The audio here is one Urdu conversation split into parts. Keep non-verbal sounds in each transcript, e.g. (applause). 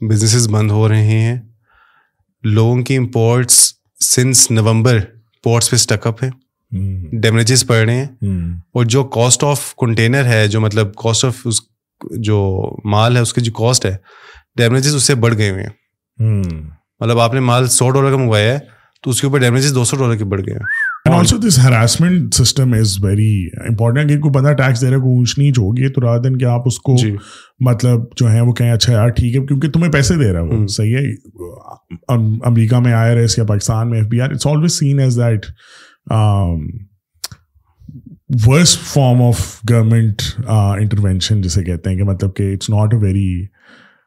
بزنسز بند ہو رہے ہیں۔ لوگوں کی امپورٹس سنس نومبر پورٹس پہ اسٹک اپ ہے ڈیمیجز پڑ رہے ہیں۔ اور جو کاسٹ آف کنٹینر ہے جو مطلب کاسٹ آف اس جو مال ہے اس کی جو کاسٹ ہے ڈیمیجز اس سے بڑھ گئے ہوئے ہیں۔ مطلب آپ نے مال سو ڈالر کا منگوایا ہے تو اس کے اوپر ڈیمیجز دو سو ڈالر کے بڑھ گئے ہیں۔ And also this harassment system is very important کہ کوئی بندہ ٹیکس دے رہا ہے کوئی اونچ نیچ ہوگی تو رات دن کہ آپ اس کو مطلب جو ہے وہ کہیں اچھا یار ٹھیک ہے کیونکہ تمہیں پیسے دے رہا ہے وہ. صحیح ہے۔ امریکہ میں آئی آر ایس یا پاکستان میں F B R it's always seen as that worst form of government intervention جسے کہتے ہیں کہ مطلب کہ اٹس ناٹ اے ویری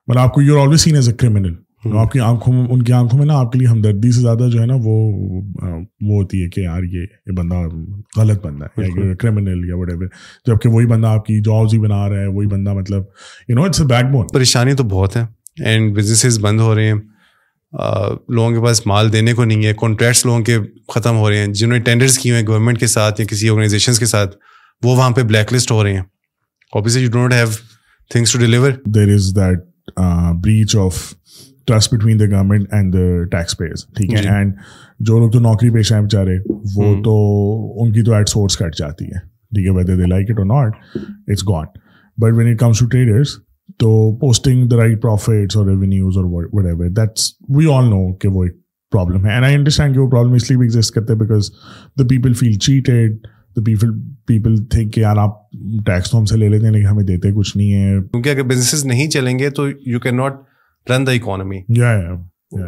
مطلب آپ کو you are always seen as a criminal آپ کی آنکھوں میں ان کی آنکھوں میں نا آپ کے لیے ہمدردی سے زیادہ جو ہے نا وہ وہ ہوتی ہے کہ یار یہ یہ بندہ غلط بندہ ہے کریمنل یا وٹ ایور جبکہ وہی بندہ آپ کی جابس ہی بنا رہا ہے وہی بندہ مطلب you know it's a backbone پریشانی تو بہت ہے۔ اینڈ بزنسز بند ہو رہے ہیں۔ لوگوں کے پاس مال دینے کو نہیں ہے۔ کانٹریکٹس لوگوں کے ختم ہو رہے ہیں۔ جنہوں نے ٹینڈرس کیے ہوئے ہیں گورنمنٹ کے ساتھ یا کسی آرگنائزیشنس کے ساتھ وہ وہاں پہ بلیک لسٹ ہو رہے ہیں۔ Obviously you don't have things to deliver there is that breach of trust between the government and the taxpayers ٹھیک ہے اینڈ جو لوگ تو نوکری پیشہ ہیں بیچارے وہ تو ان کی تو ایٹ سورس کٹ جاتی ہے ٹھیک ہے whether they like it or not it's gone but when it comes to traders تو posting the right profits or revenues or whatever that's we all know کہ وہ ایک پرابلم ہے اینڈ آئی انڈرسٹینڈ کہ وہ پرابلم اس لیے بھی ایگزسٹ کرتے ہیں because the people feel cheated the people people think کہ یار آپ ٹیکس تو ہم سے لے لیتے ہیں لیکن ہمیں دیتے کچھ نہیں ہے کیونکہ اگر بزنسز نہیں چلیں گے تو you can not run the economy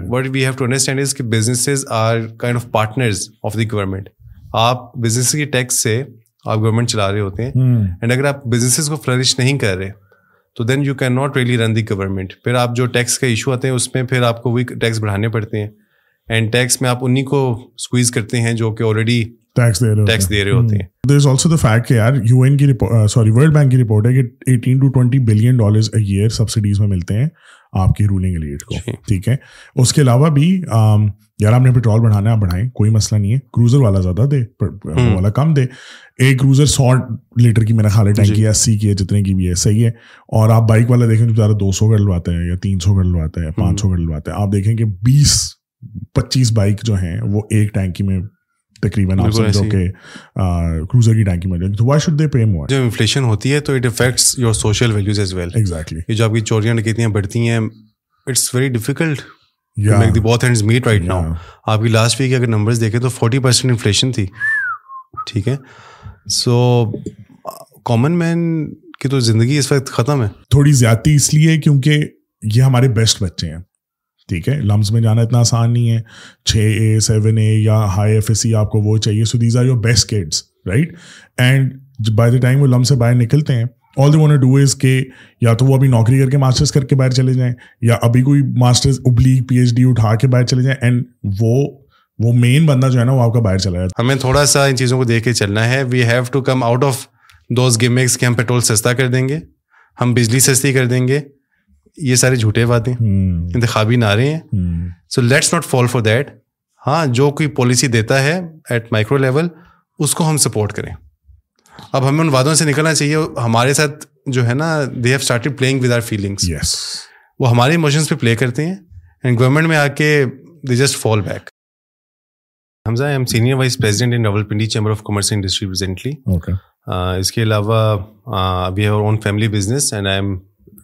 what we have to understand is کہ businesses are kind of partners of the government آپ بزنس کی ٹیکس سے آپ گورنمنٹ چلا رہے ہوتے ہیں اینڈ اگر آپ بزنسز کو فلرش نہیں کر رہے تو then you can not really run the government پھر آپ جو ٹیکس کا ایشو آتے ہیں اس میں پھر آپ کو وہی ٹیکس بڑھانے پڑتے ہیں۔ اینڈ ٹیکس میں آپ انہیں کو اسکویز کرتے ہیں جو کہ آلریڈی ٹیکس دے رہے ہوتے ہیں there is also the fact کہ یار یو این کی سوری ورلڈ بینک کی رپورٹ ہے کہ eighteen two billion dollars a year subsidies میں ملتے ہیں آپ کی رولنگ ایلیٹ کو ٹھیک ہے اس کے علاوہ بھی یار آپ نے پیٹرول بڑھانا ہے آپ بڑھائیں کوئی مسئلہ نہیں ہے کروزر والا زیادہ دے والا کم دے ایک کروزر سو لیٹر کی میرا خیال ہے ٹینکی ہے اسی کی ہے جتنے کی بھی ہے صحیح ہے اور آپ بائک والا دیکھیں تو زیادہ دو سو کا ڈلواتے ہیں یا تین سو کا ڈلواتے ہیں پانچ سو کا ڈلواتے ہیں آپ دیکھیں کہ بیس پچیس بائک جو ہیں وہ ایک ٹینکی میں تقریباً آپ کہ کروزر کی ٹینکی تو وائی شوڈ دے پے مور جب انفلیشن ہوتی ہے تو it affects your social values as well exactly جو آپ کی چوریاں بڑھتی ہیں it's very difficult make the بہت ہینڈز میٹ رائٹ ناؤ آپ کی لاسٹ ویک اگر نمبرز دیکھیں تو فورٹی پرسینٹ انفلیشن تھی۔ ٹھیک ہے۔ سو کامن مین کی تو زندگی اس وقت ختم ہے۔ تھوڑی زیادتی اس لیے کیونکہ یہ ہمارے بیسٹ بچے ہیں۔ ٹھیک ہے لمس میں جانا اتنا آسان نہیں ہے۔ چھ اے، سیون اے یا ہائی ایف ایس سی آپ کو وہ چاہیے۔ So these are your best kids right and by the time وہ لم سے باہر نکلتے ہیں آل دی وانٹ ڈو از کہ یا تو وہ ابھی نوکری کر کے ماسٹرس کر کے باہر چلے جائیں، یا ابھی کوئی ماسٹرز ابلیغ پی ایچ ڈی اٹھا کے باہر چلے جائیں۔ اینڈ وہ وہ مین بندہ جو ہے نا، وہ آپ کا باہر چلا جاتا ہمیں تھوڑا سا ان چیزوں کو دیکھ کے چلنا ہے۔ We have to come out of those gimmicks کہ ہم پیٹرول سستا کر دیں گے، ہم بجلی سستی کر دیں گے۔ یہ سارے جھوٹے باتیں انتخابی نعرے ہیں۔ So let's not fall for that ہاں جو کوئی پالیسی دیتا ہے ایٹ مائکرو لیول اس کو ہم سپورٹ کریں۔ اب ہمیں ان وادوں سے نکلنا چاہیے۔ ہمارے ساتھ جو ہے نا they have started playing with our feelings وہ ہمارے ایموشنس پہ پلے کرتے ہیں اینڈ گورنمنٹ میں آ کے they just fall back Hamza I'm senior vice president in Rawalpindi chamber of commerce industry presently اس کے علاوہ we have own family business and I am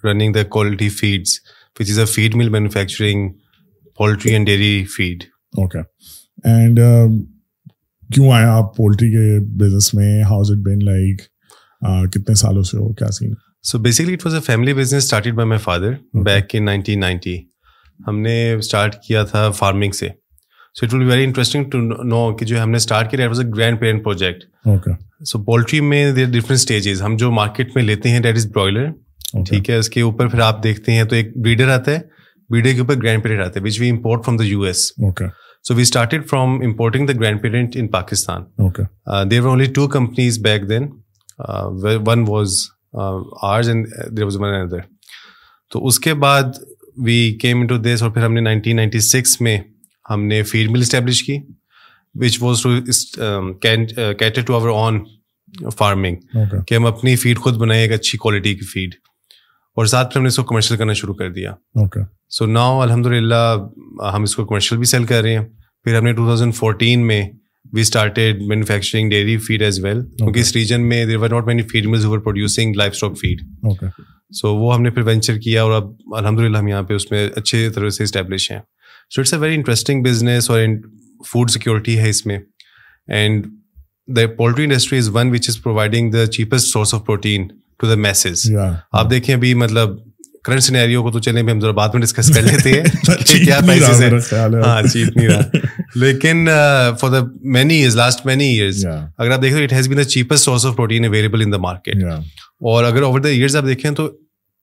running the quality feeds which is a feed mill manufacturing poultry and dairy feed okay and کیوں آئے آپ پولٹری کے بزنس میں؟ ہاؤز اٹ بین لائک کتنے سالوں سے ہو؟ کیا scene so basically it was a family business started by my father back in nineteen ninety ہم نے اسٹارٹ کیا تھا فارمنگ سے. So it will very interesting to know کہ جو ہم نے اسٹارٹ کیا was a grandparent project so poultry میں دیر ڈفرنٹ اسٹیجز ہم جو مارکیٹ میں لیتے ہیں دیٹ از برائلر ٹھیک ہے اس کے اوپر پھر آپ دیکھتے ہیں تو ایک بریڈر آتا ہے بریڈر کے اوپر گرینڈ پیرنٹ آتا ہے which we import from the U S so we started from importing the grandparent in Pakistan there were only two companies back then one was ours and there was one other تو اس کے بعد وی کیم ان ٹو دیس اور پھر ہم نے نائنٹین نائنٹی سکس میں ہم نے فیڈ مل اسٹیبلش کی which was to cater to our own farming کہ ہم اپنی فیڈ خود بنائیں ایک اچھی کوالٹی کی فیڈ اور ساتھ پھر ہم نے اس کو کمرشل کرنا شروع کر دیا۔ سو ناؤ الحمد للہ ہم اس کو کمرشل بھی سیل کر رہے ہیں۔ پھر ہم نے ٹو تھاؤزینڈ فورٹین میں we started manufacturing dairy feed as well کیونکہ اس ریجن میں there were not many feed mills producing livestock feed so وہ ہم نے پھر وینچر کیا اور اب الحمد للہ ہم یہاں پہ اس میں اچھے طرح سے اسٹیبلش ہیں۔ So it's a very interesting business اور فوڈ سیکورٹی ہے اس میں۔ And the poultry industry is one which is providing the cheapest source of protein to the masses آپ دیکھیں ابھی مطلب کرنٹ سینیریو کو تو چلیں بھی ہم ذرا بعد میں ڈسکس کر لیتے ہیں (laughs) کیا پرائسز ہیں۔ ہاں چیپ نہیں رہا۔ (laughs) لیکن for the many years last many years اگر آپ دیکھیں it has been the cheapest source of protein available in the market اور اگر اوور دا ایئرز آپ دیکھیں تو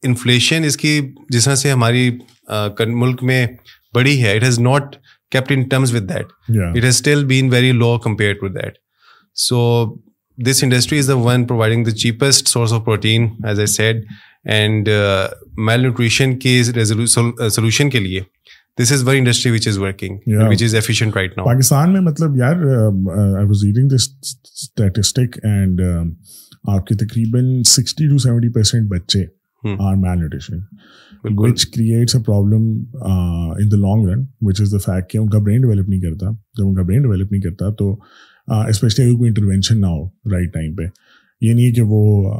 انفلیشن اس کی جس طرح سے ہماری ملک میں بڑی ہے it has not kept in terms with that. Yeah. It has still been very low compared to that. This industry is the one providing the cheapest source of protein as I said and malnutrition کے سولوشن کے لیے this is one industry which is working which is efficient right now Pakistan میں مطلب یار I was reading statistic and آپ کے تقریباً سکسٹی ٹو سیونٹی پرسینٹ بچے are malnutrition which creates a problem in the long run which is the fact کہ ان کا برین ڈیولپ نہیں کرتا جب ان کا برین ڈیولپ نہیں کرتا تو اسپیشلی اگر کوئی انٹروینشن نہ ہو رائٹ ٹائم پہ۔ یہ نہیں ہے کہ وہ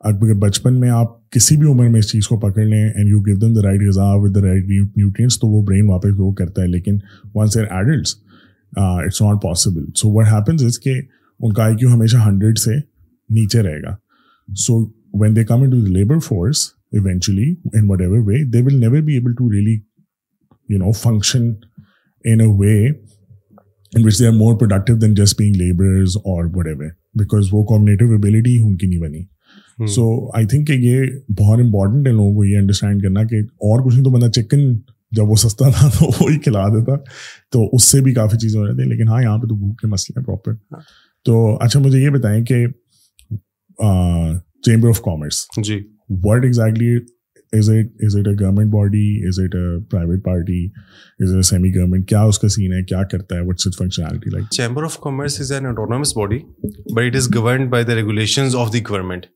اگر بچپن میں آپ کسی بھی عمر میں اس چیز کو پکڑ لیں and you give them the right غذا ود دا رائٹ نیوٹرینس تو وہ برین واپس گرو کرتا ہے۔ لیکن once are adults it's not possible so what happens is کہ ان کا آئی کیو ہمیشہ ہنڈریڈ سے نیچے رہے گا۔ So when they come into the labour force eventually, in whatever way, they will never be able to really, function in a way in which they are more productive than just being laborers or whatever, because wo cognitive ability unki nahi bani. So I think کہ یہ بہت امپورٹنٹ ہے لوگوں کو یہ انڈرسٹینڈ کرنا کہ اور کچھ نہیں تو بندہ چکن جب وہ سستا تھا تو وہی کھلا دیتا. تو اس سے بھی کافی چیزیں ہو جاتی لیکن ہاں یہاں پہ تو بھوک کے مسئلے ہیں پراپر تو اچھا مجھے یہ بتائیں کہ chamber of commerce ji. what is it is it a government body is it a private party is a semi government کیا اس کا سین ہے کیا کرتا ہے what's it functionality like chamber of commerce is an autonomous body but it is governed by the regulation of the government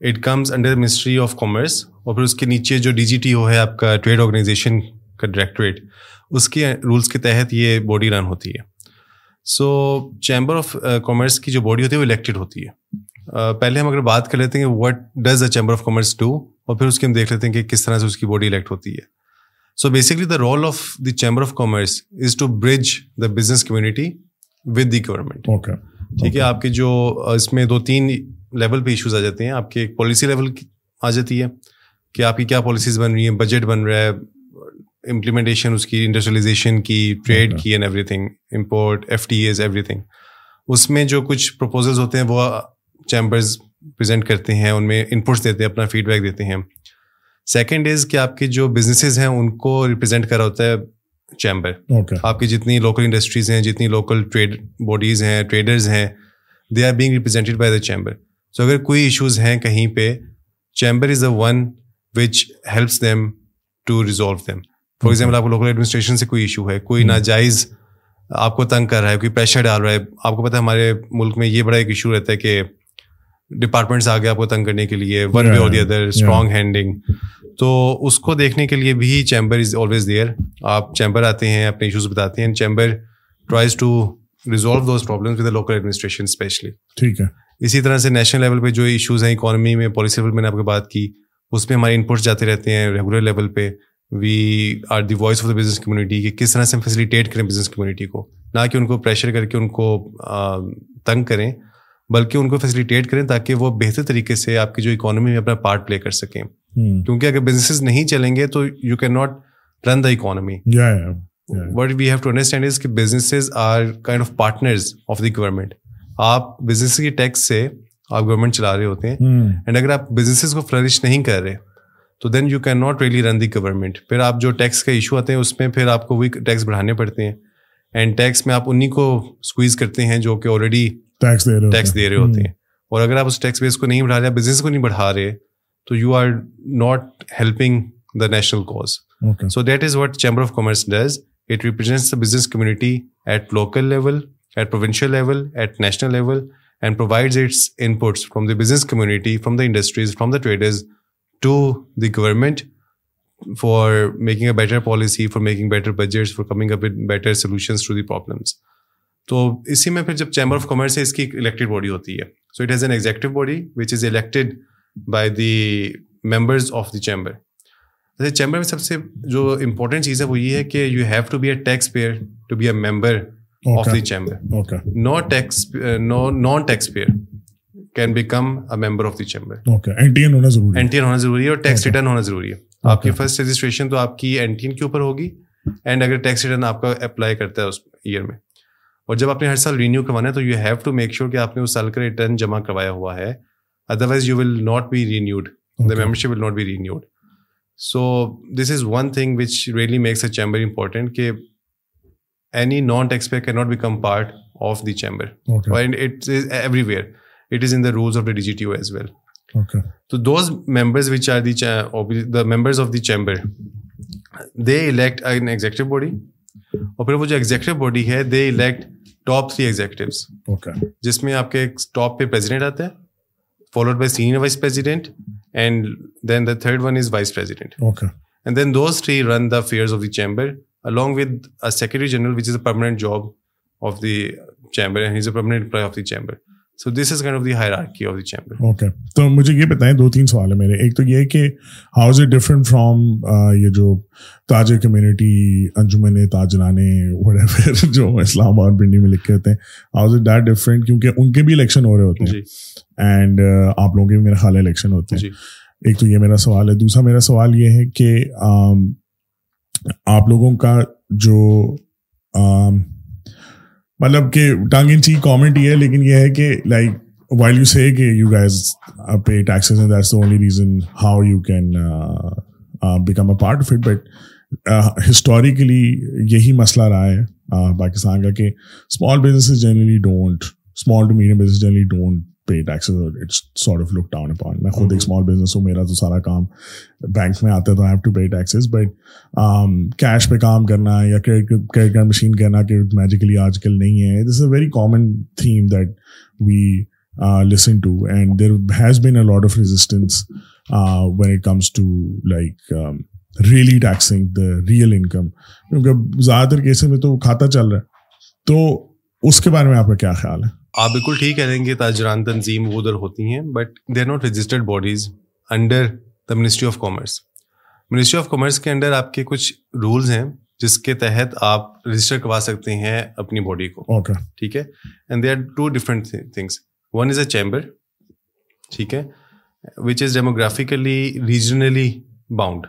it comes under ministry of commerce اور پھر اس کے نیچے جو ڈی جی ٹی ہو ہے آپ کا ٹریڈ آرگنائزیشن کا ڈائریکٹوریٹ اس کے رولس کے تحت یہ باڈی رن ہوتی ہے سو چیمبر آف کامرس کی جو باڈی ہوتی ہے وہ الیکٹڈ ہوتی ہے پہلے ہم اگر بات کر لیتے ہیں what does the chamber of commerce do اور پھر اس کی ہم دیکھ لیتے ہیں کہ کس طرح سے اس کی باڈی الیکٹ ہوتی ہے۔ So basically the role of the chamber of commerce is to bridge the business community with the government ٹھیک ہے؟ آپ کے جو اس میں دو تین لیول پہ ایشوز آ جاتے ہیں۔ آپ کے ایک پالیسی لیول آ جاتی ہے کہ آپ کی کیا پالیسیز بن رہی ہیں بجٹ بن رہا ہے امپلیمنٹیشن اس کی انڈسٹریلائزیشن کی ٹریڈ کی and everything import F T A's everything اس میں جو کچھ پرپوزلز ہوتے ہیں وہ چیمبرز پرزینٹ کرتے ہیں ان میں انپٹس دیتے ہیں اپنا فیڈ بیک دیتے ہیں۔ سیکنڈ از کہ آپ کے جو بزنسز ہیں ان کو ریپرزینٹ کرا ہوتا ہے چیمبر آپ کی جتنی لوکل انڈسٹریز ہیں جتنی لوکل ٹریڈ باڈیز ہیں ٹریڈرز ہیں they are being represented by the chamber so اگر کوئی ایشوز ہیں کہیں پہ chamber is a one which helps them to resolve them for example آپ کو لوکل ایڈمنسٹریشن سے کوئی ایشو ہے کوئی ناجائز آپ کو تنگ کر رہا ہے کوئی پریشر ڈال رہا ہے آپ کو پتا ہے ہمارے ملک میں یہ بڑا ایک ایشو رہتا ہے کہ ڈپارٹمنٹس آگے آپ کو تنگ کرنے کے لیے ون وے اور دی ادر اسٹرانگ ہینڈنگ تو اس کو دیکھنے کے لیے بھی چیمبر از آلویز دیئر آپ چیمبر آتے ہیں اپنے ایشوز بتاتے ہیں chamber tries to resolve those problem with local administration especially ٹھیک ہے۔ اسی طرح سے نیشنل لیول پہ جو ایشوز ہیں اکانومی میں پالیسی لیول میں نے آپ کو بات کی اس میں ہمارے انپٹس جاتے رہتے ہیں ریگولر لیول پہ۔ We are the voice of the business community کہ کس طرح سے ہم فیسلیٹیٹ کریں بزنس کمیونٹی کو۔ نہ کہ ان کو پریشر کر کے ان کو تنگ کریں۔ بلکہ ان کو فیسلیٹیٹ کریں تاکہ وہ بہتر طریقے سے آپ کی جو اکانومی میں اپنا پارٹ پلے کر سکیں۔ کیونکہ اگر بزنسز نہیں چلیں گے تو you can not run the economy what we have to understand is کہ businesses are kind of partners of the government آپ بزنس کی ٹیکس سے آپ گورنمنٹ چلا رہے ہوتے ہیں۔ اینڈ اگر آپ بزنسز کو فلرش نہیں کر رہے تو then you can not really run the government پھر آپ جو ٹیکس کا ایشو آتے ہیں اس میں پھر آپ کو وہی ٹیکس بڑھانے پڑتے ہیں۔ اینڈ ٹیکس میں آپ انہیں کو اسکویز کرتے ہیں جو کہ آلریڈی ٹیکس دے رہے ہوتے ہیں۔ اور اگر آپ اس ٹیکس بیس کو نہیں بڑھا رہے بزنس کو نہیں بڑھا رہے تو you are not helping the national cause so that is what chamber of commerce does it represents the business community at local level at provincial level at national level and provides its inputs from the business community from the industries from the traders to the government making a better policy, for making better budgets, for coming up with better solutions to the problems. تو اسی میں پھر جب چیمبر آف کامرس ہے اس کی الیکٹڈ باڈی ہوتی ہے. So it has an executive body which is elected by the members of the chamber جیسے چیمبر میں سب سے جو امپورٹنٹ چیز ہے وہ یہ ہے کہ you have to be a taxpayer to be a member of the chamber no tax non taxpayer can become a member of the chamber N T N ہونا ضروری ہے. اور ٹیکس ریٹرن ہونا ضروری ہے. آپ کی فرسٹ رجسٹریشن تو آپ کی این ٹی این کے اوپر ہوگی اینڈ اگر ٹیکس ریٹرن آپ کا اپلائی کرتا ہے اس ایئر میں. اور جب آپ نے ہر سال رینیو کروانا ہے تو you have to make sure کہ آپ نے اس سال کا ریٹرن جمع کروایا ہوا ہے. Otherwise you will not be renewed the membership will not be renewed so this is one thing which really makes a chamber important کہ any non taxpayer can not become part of the chamber it is everywhere it is in the rules of the D G T O as well to those members which are the the members of the chamber they elect an executive body اور پھر وہ جو ایگزیکٹو باڈی ہے they elect top three executives جس میں آپ کے ٹاپ پہ پریزیڈنٹ آتا ہے followed by senior vice president and then the third one is vice president and then those three run the affairs of the chamber along with a secretary general which is a permanent job of the chamber and he's a permanent employee of the chamber. So this is kind of the hierarchy of the chamber okay تو مجھے یہ بتائیں دو تین سوال ہیں میرے۔ ایک تو یہ کہ how is it different from یہ جو تاجر کمیونٹی انجمن تاجران وٹ (laughs) جو اسلام آباد پنڈی میں لکھے ہوتے ہیں how is it that different کیونکہ ان کے بھی الیکشن ہو رہے ہوتے ہیں۔ اینڈ آپ لوگوں کے بھی میرے خیال الیکشن ہوتے ہیں۔ ایک تو یہ میرا سوال ہے۔ دوسرا میرا سوال یہ ہے کہ آپ لوگوں کا جو مطلب کہ ٹانگ ان چیک کامنٹ یہ ہے، لیکن یہ ہے کہ لائک وائل یو سے کہ you guys pay taxes and that's the only reason how you can become a part of it but historically یہی مسئلہ رہا ہے uh, پاکستان کا کہ small business generally don't small to medium business generally don't pay taxes it's sort of look down upon میں خود ایک اسمال بزنس ہوں میرا تو سارا کام بینک میں آتا ہے تو I have to pay taxes but cash پہ کام کرنا یا کریڈٹ کارڈ مشین کہنا کہ میجیکلی آج کل نہیں ہے this a very common theme that we listen to and there has been a lot of resistance when it comes to like really taxing the real income کیونکہ زیادہ تر کیسز میں تو کھاتا چل رہا ہے تو اس کے بارے میں آپ کا کیا خیال ہے آپ بالکل ٹھیک کہہ رہے ہیں کہ تاجران تنظیم وہ ادھر ہوتی ہیں but they are not registered bodies under the ministry of commerce ministry of commerce کے انڈر آپ کے کچھ رولز ہیں جس کے تحت آپ رجسٹر کروا سکتے ہیں اپنی باڈی کو۔ ٹھیک ہے؟ And they are two different things one is a chamber ٹھیک ہے؟ وچ از ڈیموگرافیکلی ریجنلی باؤنڈ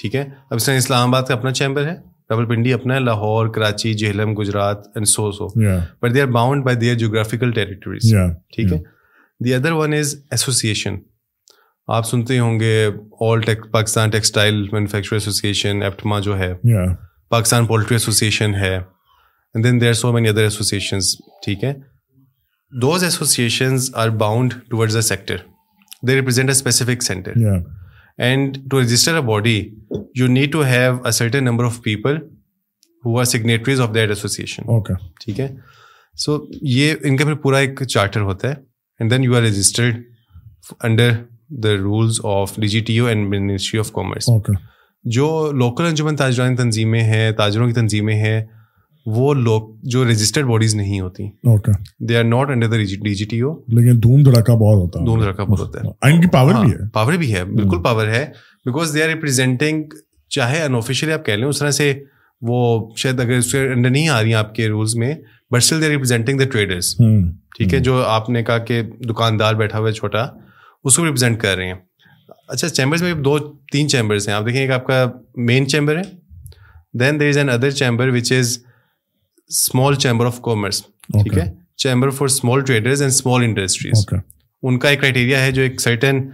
ٹھیک ہے؟ اب اس طرح اسلام آباد کا اپنا چیمبر ہے۔ راول پنڈی اپنا ہے Lahore Karachi Jhelum Gujrat and so so but they are bound by their geographical territories ٹھیک ہے؟ The other one is association آپ سنتے ہوں گے all Pakistan textile manufacture association APTMA جو ہے پاکستان پولٹری ایسوسیشن ہے and then there so many other associations ٹھیک ہے؟ Those associations are bound towards a sector they represent a specific center and to register a body you need to have a certain number of people who are signatories of that association ٹھیک ہے؟ سو یہ ان کا پھر پورا ایک چارٹر ہوتا ہے. And then you are registered under the rules of D G T O and ministry of commerce جو لوکل انجمن تاجران تنظیمیں ہیں تاجروں کی تنظیمیں ہیں وہ لوگ جو رجسٹرڈ باڈیز نہیں ہوتی. They are not under D G T O لیکن دھوم دھڑکا بہت ہوتا ہے. دھوم دھڑکا بہت ہوتا ہے. ان کی پاور بھی ہے. پاور بھی ہے بالکل پاور ہے بیکاز دے آر ریپرزینٹنگ چاہے انآفیشلی آپ کہہ لیں اس طرح سے وہ شاید اگر اس کے انڈر نہیں آ رہی ہیں آپ کے رولس میں but still they are representing the traders ٹھیک ہے جو آپ نے کہا کہ دکاندار بیٹھا ہوا ہے چھوٹا اس کو ریپرزینٹ کر رہے ہیں۔ اچھا چیمبرس میں دو تین چیمبرس ہیں۔ آپ دیکھیں کہ آپ کا مین چیمبر ہے then there is another chamber which is small chamber of commerce ٹھیک ہے chamber for small traders and small industries ان کا ایک کرائٹیریا ہے جو ایک سرٹن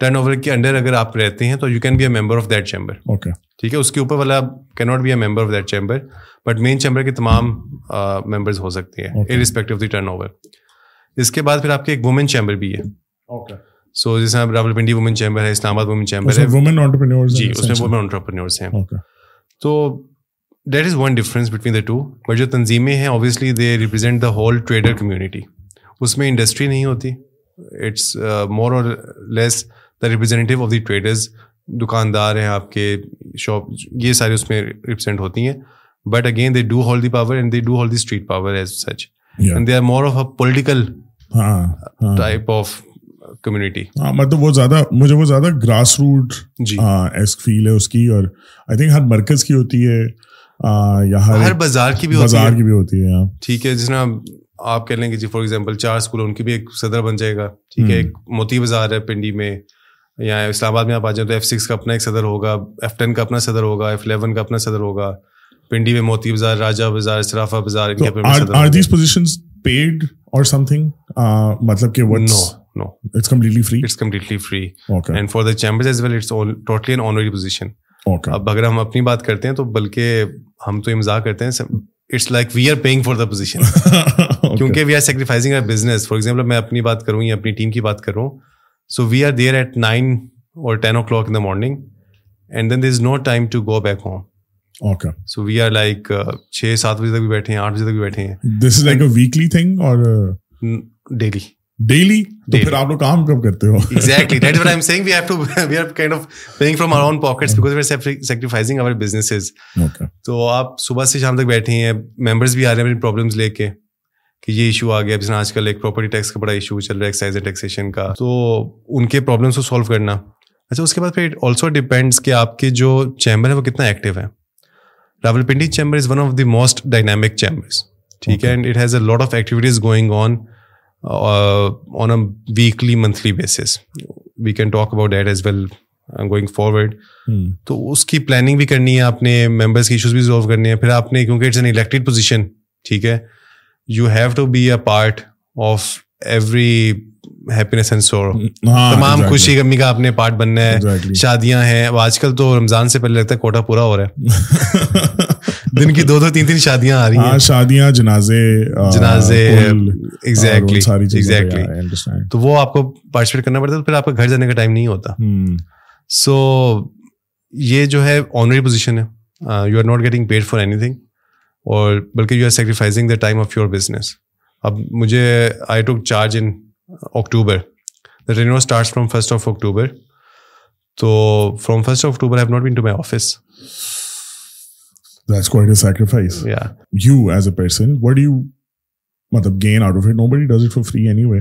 ٹرن اوور کے انڈر اگر آپ رہتے ہیں تو you can be a member of that chamber ٹھیک ہے اس کے اوپر والا کی not be a member of that chamber but main chamber کے تمام ممبرز ہو سکتے ہیں irrespective of the turnover اس کے بعد پھر آپ کے ایک وومن چیمبر بھی ہے سو جیسے راول پنڈی وومن چیمبر ہے اسلام آباد وومن چیمبر ہے جی اس میں وومن آنٹرپرینورس ہیں تو that is one difference between the two but جو تنظیمیں ہیں obviously they represent the whole trader community اس میں انڈسٹری نہیں ہوتی. It's more or less the representative of the traders دکاندار ہیں آپ کے شاپ یہ سارے اس میں ریپرزینٹ ہوتی ہیں. But again they do hold the power and they do hold the street power as such and they are more of a political type of community ہاں مطلب وہ زیادہ مجھے وہ زیادہ گراس روٹ جی ایسک فیل ہے اس کی. اور آئی تھنک ہر مرکز کی ہوتی ہے. یا ہر بازار کی بھی بازار کی بھی ہوتی ہے ہاں۔ ٹھیک ہے جس طرح آپ کہہ لیں گے جی فار ایگزامپل چار اسکول ان کی بھی ایک صدر بن جائے گا۔ ٹھیک ہے ایک موتی بازار ہے پنڈی میں یا اسلام آباد میں آپ آ جائیں تو ایف سکس کا اپنا ایک صدر ہوگا ایف ٹین کا اپنا صدر ہوگا ایف الیون کا اپنا صدر ہوگا پنڈی میں موتی بازار راجا بازار سرافا بازار پیڈ اور سم تھنگ مطلب کہ no no it's completely free it's completely free and for the chambers as well it's totally an honorary position اب اگر ہم اپنی بات کرتے ہیں تو بلکہ ہم تو امزا کرتے ہیں it's like we are paying for the position کیونکہ we are sacrificing our business for example میں اپنی بات کروں یا اپنی ٹیم کی بات کروں so we are there at nine or ten o'clock in the morning and then there is no time to go back home okay so we are like چھ سات بجے تک بھی بیٹھے ہیں آٹھ بجے تک بھی بیٹھے ہیں۔ This is like a weekly thing or daily daily پھر آپ لوگ کام کب کرتے ہو exactly that what I am seeing we have to we are kind of paying from our own pockets because we are sacrificing our businesses تو آپ صبح سے شام تک بیٹھے ہیں ممبرس بھی آ رہے ہیں اپنی پرابلمس لے کے کہ یہ ایشو آ گیا جس آج کل ایک پراپرٹی ٹیکس کا بڑا ایشو چل رہا ہے ایکسائز ٹیکسیشن کا تو ان کے پرابلمس کو سالو کرنا اچھا اس کے بعد پھر آلسو ڈپینڈس کہ آپ کے جو چیمبر ہے وہ کتنا ایکٹیو ہے Rawalpindi chamber is one of the most dynamic chambers ٹھیک ہے and it has a lot of activities going on on a weekly monthly basis we can talk about that as well going forward تو اس کی پلاننگ بھی کرنی ہے آپ نے ممبرس کی ایشوز بھی ریزالو کرنے ہیں۔ پھر آپ نے کیونکہ اٹس این الیکٹڈ پوزیشن ٹھیک ہے۔ You have to be a part of every happiness and sorrow تمام خوشی غمی کا اپنے پارٹ بننا ہے شادیاں ہیں آج کل تو رمضان سے پہلے لگتا ہے کوٹا پورا ہو رہا ہے۔ (laughs) دن کی دو دو تین تین شادیاں آ رہی ہیں۔ شادیاں جنازے جنازے ایگزیکٹلی ایگزیکٹلی تو وہ آپ کو پارٹیسپیٹ کرنا پڑتا ہے پھر آپ کا گھر جانے کا ٹائم نہیں ہوتا۔ سو یہ جو ہے آنری پوزیشن ہے۔ You are not getting paid for anything اور بلکہ you are sacrificing the time of your business اب مجھے I took charge in October the renew start from first of October تو from first of October have not been to my office that's quite a sacrifice یا you as a person what you مطلب gain out of it nobody does it for free anyway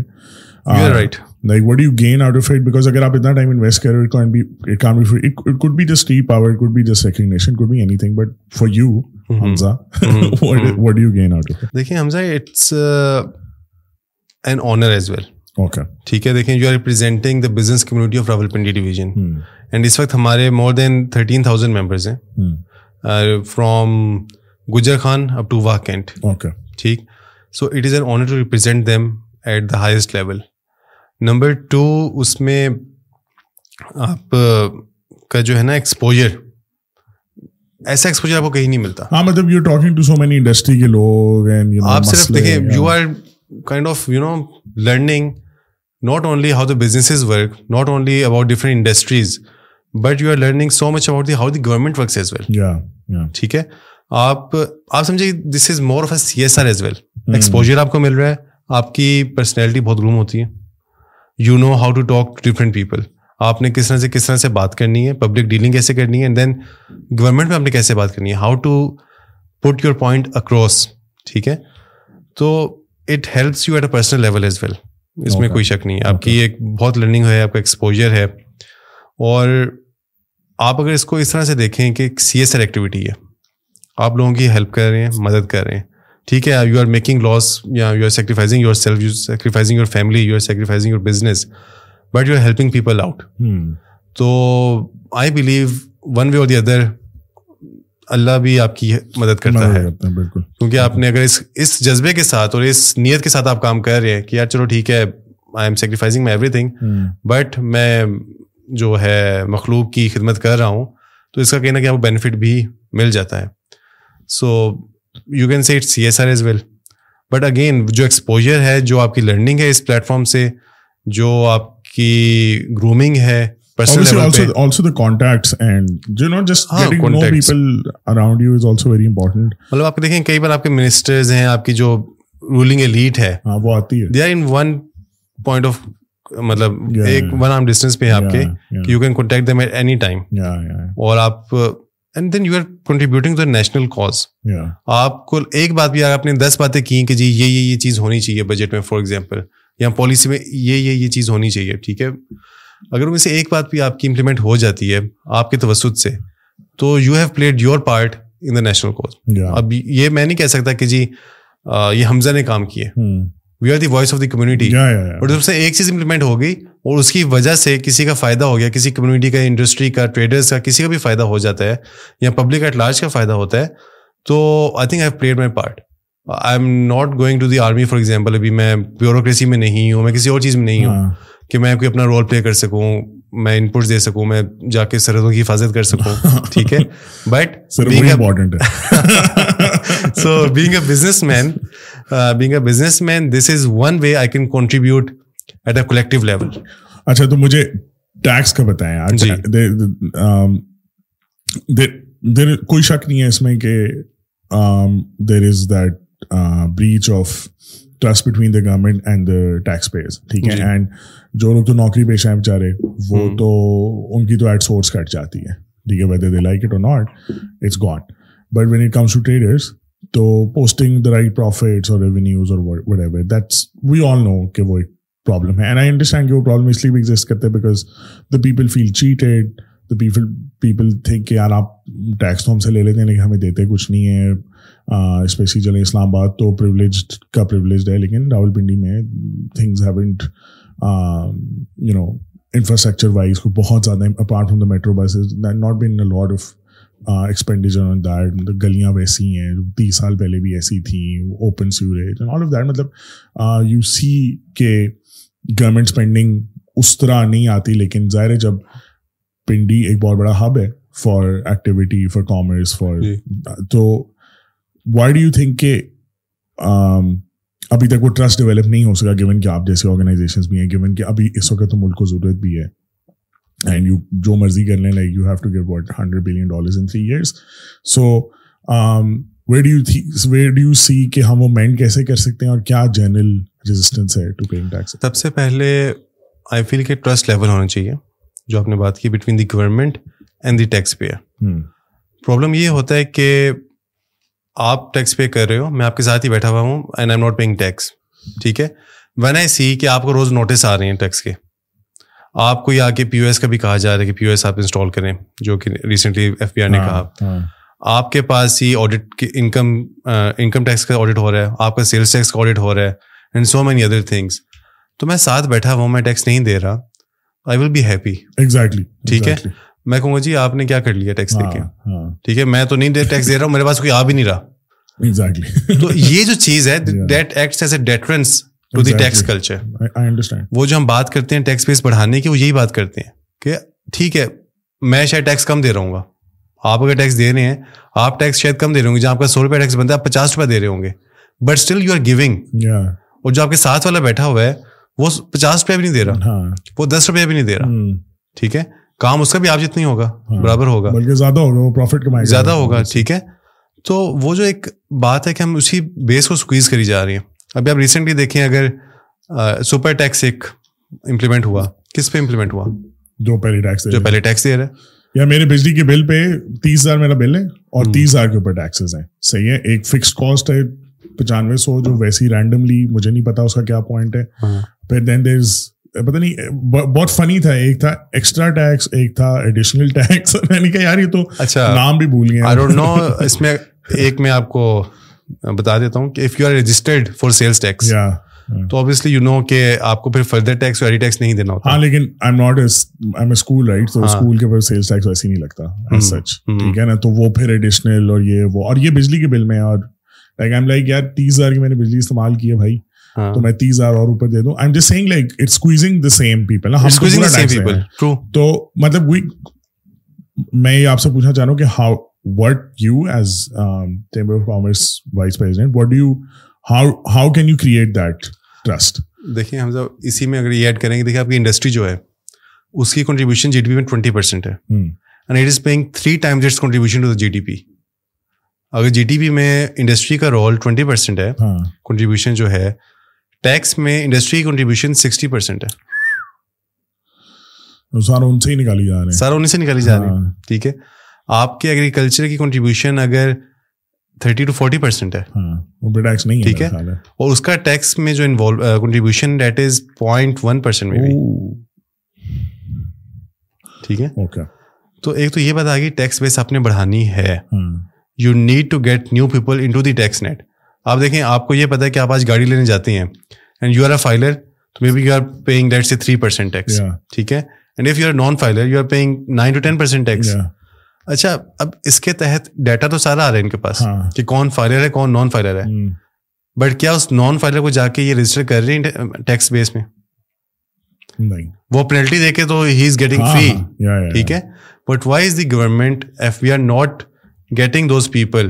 right like what you gain out of it because اگر آپ اتنا ٹائم انویسٹ کرو can be it can be free it could be just the power it could be just recognition could be anything but for you Hamza what you gain out of دیکھیں Hamza it's an honour as well ٹھیک ہے؟ دیکھیں you are representing the business community of Rawalpindi division and اس وقت ہمارے more than thirteen thousand members ہیں. From Gujar Khan up to Wah Cantt ٹھیک؟ So it is an honour to represent them at the highest level number two اس میں آپ کا جو ہے نا ایکسپوجر ایسا ایکسپوجر آپ کو کہیں نہیں ملتا۔ ہاں مطلب you talking to so many industry کے لوگ آپ صرف دیکھیں you are kind of you know learning not only how the business is work not only about different industries but you are learning so much about the how the government works as well ٹھیک ہے؟ آپ آپ سمجھے this is more of a C S R as well exposure آپ کو مل رہا ہے آپ کی پرسنالٹی بہت گروم ہوتی ہے۔ You know how to talk to different people آپ نے کس طرح سے کس طرح سے بات کرنی ہے پبلک ڈیلنگ کیسے کرنی ہے اینڈ دین گورنمنٹ میں آپ نے کیسے بات کرنی ہے؟ How to put your point across ٹھیک ہے؟ تو it helps you at a personal level as well اس میں کوئی شک نہیں ہے آپ کی ایک بہت لرننگ ہے آپ کا ایکسپوجر ہے اور آپ اگر اس کو اس طرح سے دیکھیں کہ سی ایس آر ایکٹیویٹی ہے آپ لوگوں کی ہیلپ کر رہے ہیں مدد کر رہے ہیں ٹھیک ہے یو آر میکنگ لاس یا you are sacrificing yourself you sacrificing your family you are sacrificing your business but you are helping people out تو آئی بلیو ون وے اور دی ادر اللہ بھی آپ کی مدد کرتا ہے۔ بالکل۔ کیونکہ آپ نے اگر اس اس جذبے کے ساتھ اور اس نیت کے ساتھ آپ کام کر رہے ہیں کہ یار چلو ٹھیک ہے I am sacrificing my everything but میں جو ہے مخلوق کی خدمت کر رہا ہوں تو اس کا کہنا کہ آپ کو بینیفٹ بھی مل جاتا ہے۔ So you can see it C S R as well but again جو ایکسپوجر ہے جو آپ کی لرننگ ہے اس پلیٹفارم سے جو آپ کی گرومنگ ہے ایک بات بھی آپ نے دس باتیں کی جی یہ چیز ہونی چاہیے بجٹ میں فار ایگزامپل یا پالیسی میں یہ یہ یہ چیز ہونی چاہیے ٹھیک ہے اگر ان سے ایک بات بھی آپ کی امپلیمنٹ ہو جاتی ہے آپ کے توسط سے تو you have played your part in the national cause اب یہ میں نہیں کہہ سکتا کہ جی یہ حمزہ نے کام کیے۔ We are the voice of the community اور جب سے ایک چیز امپلیمنٹ ہو گئی اور اس کی وجہ سے کسی کا فائدہ ہو گیا کسی کمیونٹی کا انڈسٹری کا ٹریڈرس کا کسی کا بھی فائدہ ہو جاتا ہے یا پبلک ایٹ لارج کا فائدہ ہوتا ہے تو I think I played my part I am not going to the army for example ابھی میں بیوروکریسی میں نہیں ہوں میں کسی اور چیز میں نہیں ہوں۔ ہاں۔ کہ میں کوئی اپنا رول پلے کر سکوں میں ان پٹ دے سکوں میں جا کے سرحدوں کی حفاظت کر سکوں ٹھیک ہے؟ But so being a businessman being a businessman this is one way I can contribute at a collective level اچھا تو مجھے ٹیکس کا بتائیں جی۔ کوئی شک نہیں ہے اس میں کہ there is that breach of trust between the government and the tax payers ٹھیک ہے اینڈ جو لوگ تو نوکری پیشہ ہیں بیچارے وہ تو ان کی تو ایٹ سورس کٹ جاتی ہے ٹھیک ہے؟ Whether they like it or not it's gone but when it comes to traders تو posting the right profits or revenues or whatever that's we all know کہ وہ ایک پرابلم ہے. اینڈ آئی انڈرسٹینڈ کہ وہ پرابلم اس لیے بھی ایگزسٹ کرتے ہیں because the people feel cheated the people people think کہ یار آپ ٹیکس تو ہم سے لے لیتے ہیں لیکن ہمیں دیتے کچھ نہیں ہے۔ اسپیشلی چلیں اسلام آباد تو پریولیجڈ کا پریولیجڈ ہے لیکن راول پنڈی میں things haven't you know infrastructure wise کو بہت زیادہ apart from the metro buses not been a lot of expenditure on that مطلب گلیاں ویسی ہیں تیس سال پہلے بھی ایسی تھیں open sewerage all of that مطلب یو سی کہ گورنمنٹ اسپینڈنگ اس طرح نہیں آتی لیکن ظاہر ہے جب پنڈی ایک بہت بڑا ہب ہے for activity for commerce for تو وائی ڈو یو تھنک کہ ابھی تک وہ ٹرسٹ ڈیولپ نہیں ہو سکا گیون کہ آپ جیسے آرگنائزیشنس بھی ہیں گیون کہ ابھی اس وقت تو ملک کو ضرورت بھی ہے. اینڈ یو جو مرضی کر لیں like you have to get what hundred billion dollars in three years so where do you where do you see کہ ہم وہ مینڈ کیسے کر سکتے ہیں اور کیا جنرل ریزسٹنس ہے ٹو پیئنگ ٹیکس سب سے پہلے آئی فیل کہ ٹرسٹ لیول ہونا چاہیے جو آپ نے بات کی between the government and the taxpayer problem یہ ہوتا ہے کہ آپ ٹیکس پے کر رہے ہو میں آپ کے ساتھ ہی بیٹھا ہوا ہوں and I not paying tax ٹھیک ہے؟ وین آئی سی کہ آپ کو روز نوٹس آ رہے ہیں ٹیکس کے آپ کو یہ آ کے پی او ایس کا بھی کہا جا رہا ہے کہ پی او ایس آپ انسٹال کریں جو کہ ریسنٹلی ایف بی آئی نے ہاں، کہا۔ ہاں۔ آپ کے پاس ہی آڈٹ انکم انکم ٹیکس کا آڈٹ ہو رہا ہے آپ کا سیلس ٹیکس کا آڈٹ ہو رہا ہے and so many other things تو میں ساتھ بیٹھا ہوا میں ٹیکس نہیں دے رہا۔ I will be happy exactly ٹھیک ہے؟ میں کہوں گا جی آپ نے کیا کر لیا ٹیکس دے کے؟ ہاں، ٹھیک ہے میں تو نہیں ٹیکس دے رہا ہوں میرے پاس کوئی آ بھی نہیں رہا۔ تو یہ جو چیز ہے that acts as a deterrence to the tax culture وہ جو ہم بات کرتے ہیں ٹیکس بیس بڑھانے کی وہ یہی بات کرتے ہیں کہ ٹھیک ہے میں شاید ٹیکس کم دے رہا ہوں گا۔ آپ اگر ٹیکس دے رہے ہیں آپ ٹیکس شاید کم دے رہے ہوں گے۔ جہاں آپ کا سو روپئے ٹیکس بنتا ہے آپ پچاس روپئے دے رہے ہوں گے۔ But still you are giving اور جو آپ کے ساتھ والا بیٹھا ہوا ہے وہ پچاس روپئے بھی نہیں دے رہا۔ ہاں۔ وہ دس روپئے بھی نہیں دے رہا۔ ٹھیک ہے؟ کام اس کا بھی آپ جتنی ہوگا ہاں۔ برابر ہوگا۔ زیادہ ہوگا پروفٹ زیادہ ہوگا ٹھیک ہے۔ تو وہ جو ایک بات ہے کہ ہم اسی بیس کو سکویز کری جا رہی ہیں۔ ابھی آپ ریسنٹلی دیکھیں اگر سپر ٹیکس ایک امپلیمنٹ ہوا۔ کس پہ امپلیمنٹ ہوا؟ جو پہلے ٹیکس جو پہلے ٹیکس دے رہا ہے یا میرے بجلی کے بل پہ تیس ہزار میرا بل ہے اور تیس ہزار کے اوپر ٹیکسز ہیں۔ صحیح ہے ایک فکس کاسٹ ہے پچانوے سو جو ویسی رینڈملی مجھے نہیں پتا اس کا کیا پوائنٹ ہے۔ پھر دین دیر از پتا نہیں بہت فنی تھا ایک تھا ایکسٹرا ٹیکس ایک تھا ایڈیشنل ٹیکس (laughs) میں نے کہا یار یہ تو اچھا۔ نام بھی بھول گیا۔ اس میں ایک میں آپ کو بتا دیتا ہوں کہ if you are registered for sales tax تو اوبیسلی یو نو کہ آپ کو پھر فردر ٹیکس ایڈی ٹیکس نہیں دینا ہوتا۔ ہاں لیکن I am not I am a school right تو اسکول کے اوپر سیلس ٹیکس ویسے نہیں لگتا سچ ٹھیک ہے نا؟ تو وہ پھر ایڈیشنل اور یہ وہ۔ اور یہ بجلی کے بل میں اور لائک آئی ایم لائک یار تیس ہزار کی میں نے بجلی استعمال کی ہے بھائی۔ تو میں تیس ہزار اور اوپر دے دوں۔ I am just saying like it squeezing the same people تو مطلب میں یہ آپ سے پوچھنا چاہ رہا ہوں کہ how what you as chamber of commerce vice president what you how how can you create that trust دیکھیے ہم جب اسی میں اگر یہ ایڈ کریں گے دیکھیے آپ کی انڈسٹری جو ہے اس کی کنٹریبیوشن جی ڈی پی میں ٹوینٹی پرسینٹ ہے۔ And it is paying three times its contribution to the G D P اگر جی ڈی پی میں انڈسٹری کا رول ٹوینٹی پرسینٹ ہے کنٹریبیوشن جو ہے ٹیکس میں انڈسٹری کی کنٹریبیوشن سکسٹی پرسینٹ ہے سارا ان سے ہی نکالی جا رہے ہیں۔ سارا ان سے نکالی جا رہی ہے ٹھیک ہے۔ آپ کے ایگریکلچر کی کنٹریبیوشن اگر تھرٹی ٹو فورٹی پرسینٹ ہے۔ ٹھیک ہے۔ اور اس کا ٹیکس میں جو involve contribution that is point one percent میں بھی۔ ٹھیک ہے۔ تو ایک تو یہ آ گئی ٹیکس بیس آپ نے بڑھانی ہے۔ You need to get new people into the tax net آپ دیکھیں آپ کو یہ پتا ہے کہ آپ آج گاڑی لینے جاتے ہیں and you are a filer تو maybe you are paying that say three percent tax ٹھیک ہے؟ And if you are non filer you are paying nine to ten percent tax اچھا اب اس کے تحت ڈیٹا تو سارا آ رہا ہے ان کے پاس ہاں۔ کہ کون فائلر ہے کون نان فائلر ہے بٹ کیا اس نان فائلر کو جا کے یہ رجسٹر کر رہے ہیں ٹیکس بیس میں؟ وہ پینلٹی دے کے تو ہی از گیٹنگ فری ٹھیک ہے؟ But why is the government if we are not getting those people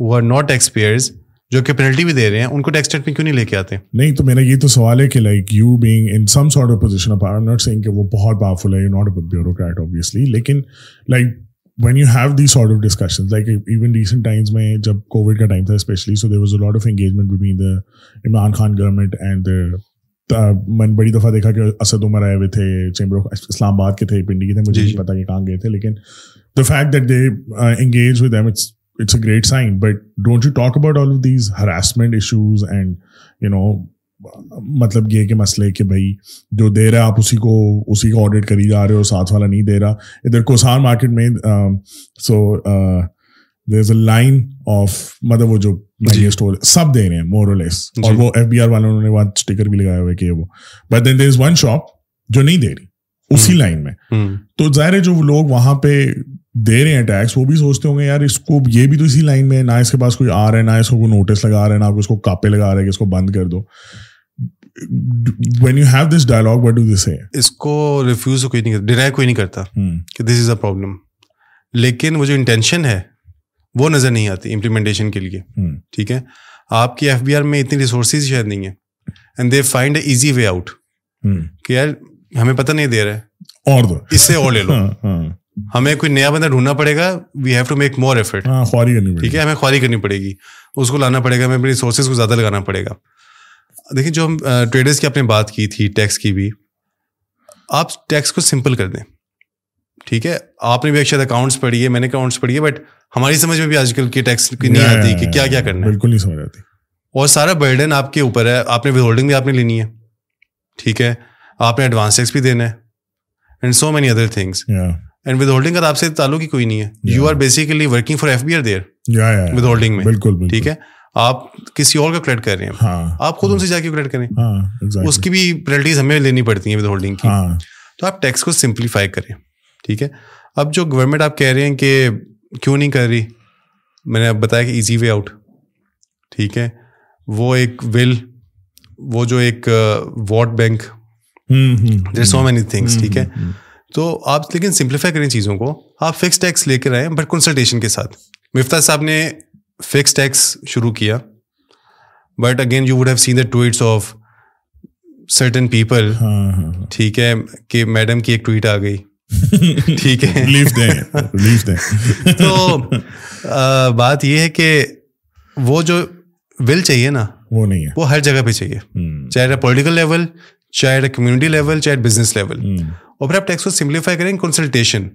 who are not taxpayers جو کہ پینلٹی بھی دے رہے ہیں ان کو ٹیکس میں کیوں نہیں لے کے آتے؟ نہیں تو میرا یہ تو سوال ہے کہ like you being in some sort of position not saying کہ وہ بہت پاورفل ہے ناٹ بیوروکریٹ آبویسلی لیکن like when you have the sort of discussion like even recent times میں جب کووڈ کا ٹائم تھا especially so there was a lot of engagement between the Imran Khan government and میں نے بڑی دفعہ دیکھا کہ اسد عمر آئے ہوئے تھے چیمبر آف اسلام آباد کے تھے پنڈی کے تھے مجھے نہیں پتا کہ کہاں گئے تھے لیکن the fact that they engage with it's it's a great sign but don't you talk about all of these harassment issues and you know مطلب یہ کہ مسئلے کہ بھائی جو دے رہا ہے آپ اسی کو اسی کو آڈٹ کری جا رہے ہو ساتھ والا نہیں دے رہا۔ ادھر کوسان مارکیٹ میں سو there is a line of مطلب وہ جو اسٹور سب دے رہے ہیں مور لیس اور وہ ایف بی آر والوں نے وہاں اسٹیکر بھی لگایا ہوا کہ وہ۔ But then there is one shop جو نہیں دے رہی۔ اسی لائن میں۔ تو ظاہر ہے جو لوگ وہاں پہ دے رہے ہیں ٹیکس وہ بھی سوچتے ہوں گے یار اس کو یہ بھی تو اسی لائن میں نہ اس کے پاس کوئی آ رہا ہے نہ اس کو کوئی نوٹس لگا رہا ہے نہ اس کو کاپے لگا رہے کہ اس کو بند کر دو۔ When you have this dialogue what do this اس کو ریفیوز کوئی نہیں ڈینائی کوئی نہیں کرتا کہ دس از اے پرابلم لیکن وہ جو انٹینشن ہے وہ نظر نہیں آتی امپلیمنٹیشن کے لیے۔ ٹھیک ہے؟ آپ کی ایف بی آر میں اتنی ریسورسز شاید نہیں ہے and they find a easy way out کہ یار ہمیں پتہ نہیں دے رہا ہے اور دو۔ اس سے اور لے لو۔ ہاں، ہاں۔ ہمیں کوئی نیا بندہ ڈھونڈنا پڑے گا we have to make more effort ٹھیک ہے ہمیں خواری کرنی پڑے گی۔ اس کو لانا پڑے گا ہمیں اپنی ریسورسز کو زیادہ لگانا پڑے گا۔ دیکھیں جو ہم ٹریڈرس کی آپ نے بات کی تھی ٹیکس کی بھی آپ ٹیکس کو سمپل کر دیں۔ ٹھیک ہے آپ نے بھی شاید اکاؤنٹس پڑھی ہے میں نے اکاؤنٹس پڑھی ہے بٹ ہماری سمجھ میں بھی آج کل کی ٹیکس کی نہیں آتی کہ کیا کیا کرنا ہے۔ بالکل نہیں سمجھ آتی۔ اور سارا برڈن آپ کے اوپر ہے آپ نے ود ہولڈنگ بھی آپ نے لینی ہے۔ ٹھیک ہے آپ نے ایڈوانس ٹیکس بھی دینا ہے and so many other things and withholding کا آپ سے تعلق ہی کوئی نہیں ہے. You are basically working for F B R there withholding میں. بالکل ٹھیک ہے؟ آپ کسی اور کا کریڈٹ کر رہے ہیں. ہاں۔ آپ خود ان سے جا کے کریڈٹ کریں. ہاں، اس کی بھی پینلٹیز ہمیں لینی پڑتی ہیں ود ہولڈنگ کی. ہاں۔ تو آپ ٹیکس کو سمپلیفائی کریں. ٹھیک ہے؟ اب جو گورنمنٹ آپ کہہ رہے ہیں کہ کیوں نہیں کر رہی؟ میں نے اب بتایا کہ ایزی وے آؤٹ ٹھیک ہے؟ وہ ایک ول وہ جو ایک what bank there so many things ٹھیک ہے تو آپ لیکن سمپلیفائی کریں چیزوں کو آپ فکس ٹیکس لے کر آئیں بٹ کنسلٹیشن کے ساتھ مفتا صاحب نے فکس ٹیکس شروع کیا but again you would have seen the tweets of certain people ٹھیک ہے کہ میڈم کی ایک ٹویٹ آ گئی ٹھیک ہے تو بات یہ ہے کہ وہ جو ول چاہیے نا وہ نہیں ہے وہ ہر جگہ پہ چاہیے چاہے پولیٹیکل لیول چاہے کمیونٹی لیول چاہے بزنس لیول اور پھر آپ ٹیکس کو سمپلیفائی کریں کنسلٹیشن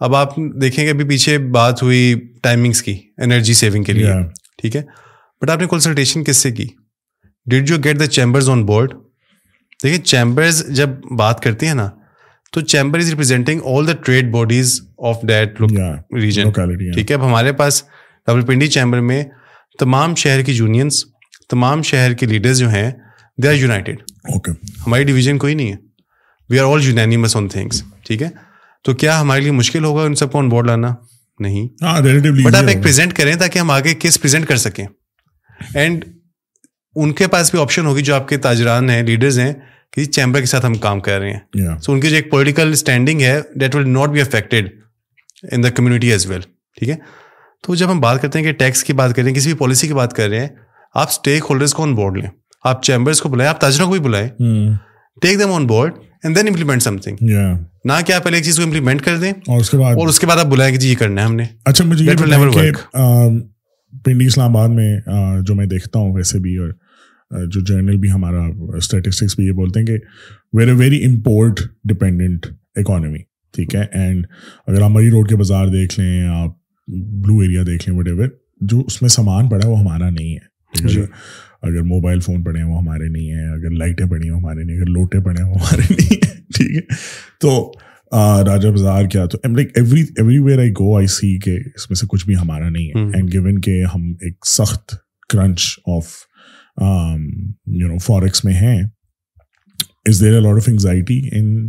اب آپ دیکھیں کہ ابھی پیچھے بات ہوئی ٹائمنگس کی انرجی سیونگ کے لیے ٹھیک ہے؟ بٹ آپ نے کنسلٹیشن کس سے کی؟ Did you get the chambers on board دیکھیے چیمبرز جب بات کرتی ہیں نا تو chamber is representing all the trade bodies of that region ٹھیک ہے؟ اب ہمارے پاس ڈبل پنڈی چیمبر میں تمام شہر کی یونینس تمام شہر کے لیڈرز جو ہیں دے آر یونائٹیڈ ہماری ڈویژن کوئی نہیں ہے. We are all unanimous on things ٹھیک ہے؟ تو کیا ہمارے لیے مشکل ہوگا ان سب کو آن بورڈ لانا؟ نہیں. بٹ آپ ایک پرزینٹ کریں تاکہ ہم آگے کس پرزینٹ کر سکیں۔ اینڈ ان کے پاس بھی آپشن ہوگی جو آپ کے تاجران ہیں لیڈرز ہیں کہ چیمبر کے ساتھ ہم کام کر رہے ہیں۔ سو ان کی جو ایک پولیٹیکل اسٹینڈنگ ہے that will not be affected in the community as well ٹھیک ہے؟ تو جب ہم بات کرتے ہیں کہ ٹیکس کی بات کر رہے ہیں کسی بھی پالیسی کی بات کر رہے ہیں آپ اسٹیک ہولڈرس کو آن بورڈ لیں۔ آپ چیمبرس کو بلائیں آپ تاجروں کو بھی بلائیں take them on board and then implement something نہ کہ آپ پہلے ایک چیز کو امپلیمنٹ کر دیں اور اس کے بعد اور اس کے بعد آپ بلائیں کہ جی یہ کرنا ہے ہم نے اچھا مجھے پنڈی اسلام آباد میں جو میں دیکھتا ہوں ویسے بھی اور جو جرنل بھی ہمارا اسٹیٹسٹکس بھی یہ بولتے ہیں کہ we're a very import dependent economy ٹھیک ہے اینڈ اگر آپ مری روڈ کے بازار دیکھ لیں آپ بلو ایریا دیکھ لیں وٹ ایور جو اس میں سامان پڑا ہے وہ ہمارا نہیں ہے اگر موبائل فون پڑے ہیں وہ ہمارے نہیں ہیں اگر لائٹیں پڑی ہیں ہمارے نہیں اگر لوٹے پڑے ہیں وہ ہمارے (laughs) نہیں ہیں ٹھیک ہے؟ تو راجا بازار کیا تو like every everywhere I go I see کہ اس میں سے کچھ بھی ہمارا نہیں ہے۔ اینڈ گیون کہ ہم ایک سخت crunch of you know forex میں ہیں از دیر اے لاٹ آف انگزائٹی ان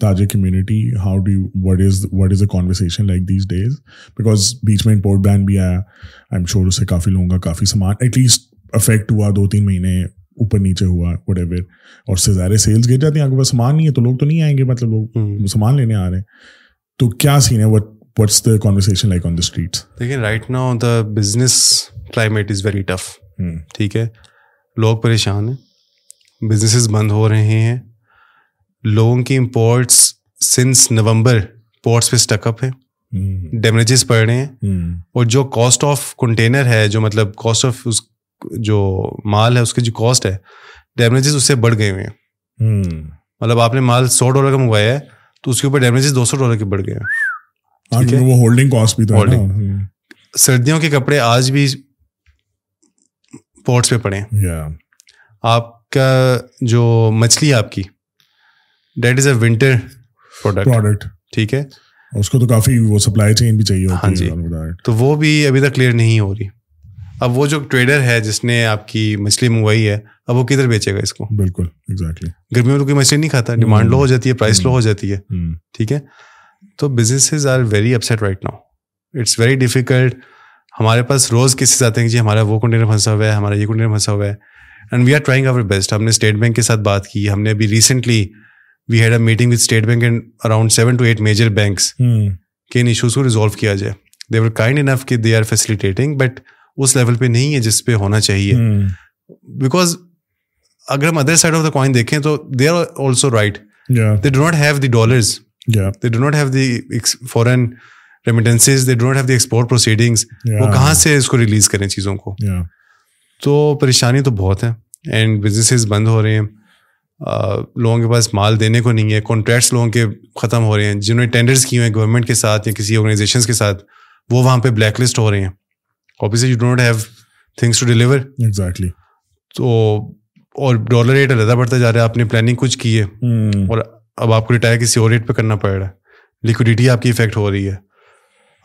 تاجر community how do what is what is a conversation like these days because بیچ میں امپورٹ بین بھی آیا آئی ایم شیور اس سے کافی لوگوں کا کافی سامان ایٹ لیسٹ افیکٹ ہوا دو تین مہینے اوپر نیچے ہوا وٹ ایور اور سے زیادہ سیلس گر جاتی ہیں آپ کے پاس سامان نہیں ہے تو لوگ تو نہیں آئیں گے مطلب لوگ سامان لینے آ رہے ہیں۔ تو کیا سین ہے؟ What what's the conversation like on the streets دیکھیں right now the business climate is very tough ٹھیک ہے؟ لوگ پریشان ہیں۔ بزنسز بند ہو رہے ہیں۔ لوگوں کی امپورٹس سنس نومبر پورٹس پہ اسٹک اپ ہے ڈیمیجز پڑ رہے ہیں۔ اور جو کاسٹ آف کنٹینر ہے جو مطلب کاسٹ آف اس جو مال ہے اس کی جو کاسٹ ہے ڈیمیجز اس سے بڑھ گئے ہوئے ہیں۔ مطلب آپ نے مال سو ڈالر کا منگوایا ہے تو اس کے اوپر ڈیمیجز دو سو ڈالر کے بڑھ گئے ہیں۔ وہ ہولڈنگ کاسٹ بھی سردیوں کے کپڑے آج بھی پورٹس پہ پڑے ہیں۔ آپ کا جو مچھلی آپ کی that is a winter product ٹھیک ہے؟ اس کو تو کافی وہ سپلائی چین بھی چاہیے ہاں جی۔ تو وہ بھی ابھی تک کلیئر نہیں ہو رہی۔ اب وہ جو ٹریڈر ہے جس نے آپ کی مچھلی منگوائی ہے اب وہ کدھر بیچے گا اس کو؟ بالکل ایگزیکٹلی گرمیوں میں تو کوئی مچھلی نہیں کھاتا ڈیمانڈ لو ہو جاتی ہے پرائز لو ہو جاتی ہے ٹھیک ہے؟ تو businesses are very upset right now it's very difficult ہمارے پاس روز کسی آتے ہیں کہ جی ہمارا وہ کنٹینر پھنسا ہوا ہے ہمارا یہ کنٹینر پھنسا ہوا ہے۔ And we are trying our best ہم نے اسٹیٹ بینک کے ساتھ بات کی۔ ہم نے ابھی recently we had a meeting with state bank and around seven to eight major banks کہ ان ایشوز کو ریزالو کیا جائے۔ دے ور کائنڈ انف کہ دے آر فیسلیٹیٹنگ بٹ اس لیول پہ نہیں ہے جس پہ ہونا چاہیے۔ بیکاز اگر ہم other side of the coin دیکھیں تو they are also right they do not have the dollars they do not have the foreign remittances they do not have the export proceedings وہ کہاں سے اس کو ریلیز کریں چیزوں کو؟ تو پریشانی تو بہت ہے۔ اینڈ بزنسز بند ہو رہے ہیں۔ لوگوں کے پاس مال دینے کو نہیں ہے۔ کانٹریکٹس لوگوں کے ختم ہو رہے ہیں۔ جنہوں نے ٹینڈرس کیے ہوئے ہیں گورنمنٹ کے ساتھ یا کسی آرگنائزیشنس کے ساتھ وہ وہاں پہ بلیک لسٹ ہو رہے ہیں۔ You don't have things to deliver exactly تو اور ڈالر ریٹ علیحدہ بڑھتا جا رہا ہے آپ نے پلاننگ کچھ کی ہے اور اب آپ کو ریٹائر کسی اور ریٹ پہ کرنا پڑ رہا ہے۔ لیکوڈیٹی آپ کی افیکٹ ہو رہی ہے۔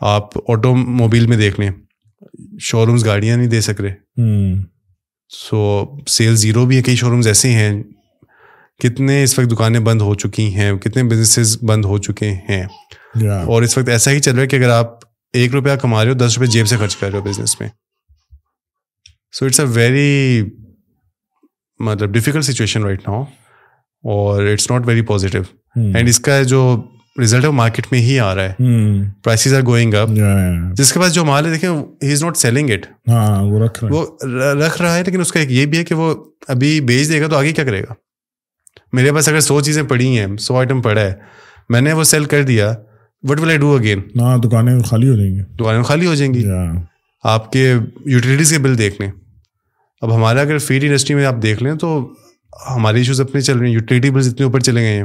آپ آٹو موبائل میں دیکھ لیں شو رومز گاڑیاں نہیں دے سک رہے۔ سو سیل زیرو بھی ہے کئی شو رومز ایسے ہیں کتنے اس وقت دکانیں بند ہو چکی ہیں کتنے بزنسز بند ہو چکے ہیں۔ اور اس وقت ایسا ہی چل رہا ہے کہ اگر آپ ایک روپیہ کما رہے ہو دس روپئے جیب سے خرچ کر رہے ہو بزنس میں۔ سو اٹس اے ویری مطلب ڈیفیکلٹ سچویشن رائٹ ناؤ اور it's not very positive and اس کا جو ریزلٹ ہے وہ مارکیٹ میں ہی آ رہا ہے۔ پرائسز آر گوئنگ اپ جس کے پاس جو مال ہے دیکھیں he is not selling it وہ رکھ رہا ہے۔ لیکن اس کا ایک یہ بھی ہے کہ وہ ابھی بیچ دے گا تو آگے کیا کرے گا۔ میرے پاس اگر سو چیزیں پڑی ہیں سو آئٹم پڑا ہے میں نے وہ سیل کر دیا۔ What will I do again ہاں دکانیں خالی ہو جائیں گی۔ دکانیں خالی ہو جائیں گی؟ آپ کے یوٹیلیٹیز کے بل دیکھ لیں۔ اب ہمارا اگر فیڈ انڈسٹری میں آپ دیکھ لیں تو ہمارے ایشوز اپنے چل رہے ہیں۔ یوٹیلیٹی بلز اتنے اوپر چلے گئے ہیں۔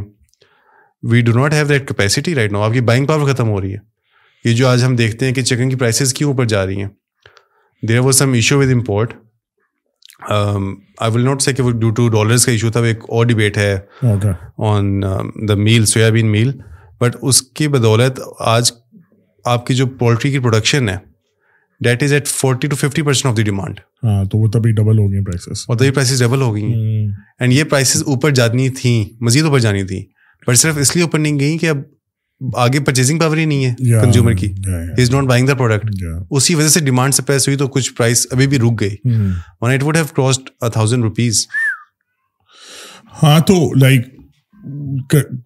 We do not have that capacity right now آپ کی بائنگ پاور ختم ہو رہی ہے۔ یہ جو آج ہم دیکھتے ہیں کہ چکن کی پرائسز کیوں اوپر جا رہی ہیں۔ There was some issue with import I will not say کہ وہ ڈیو ٹو ڈالرس کا ایشو تھا ایک اور ڈبیٹ ہے آن دا میل سویابین میل بٹ اس کی بدولت آج آپ کی جو پولٹری کی پروڈکشن ہے that is at forty to fifty percent of the demand ہاں تو وہ تبھی ڈبل ہو گئی پرائسز اور تبھی پرائسز ڈبل ہو گئی ہیں اینڈ یہ پرائسز اوپر جانی تھیں مزید اوپر جانی تھیں۔ بٹ صرف اس لیے اوپر نہیں گئی کہ اب آگے پرچیزنگ پاور ہی نہیں ہے کنزیومر کی۔ Is not buying the product اسی وجہ سے ڈیمانڈ سے پیس ہوئی تو کچھ پرائز ابھی بھی رک گئی when it would have crossed thousand rupees ہاں تو لائک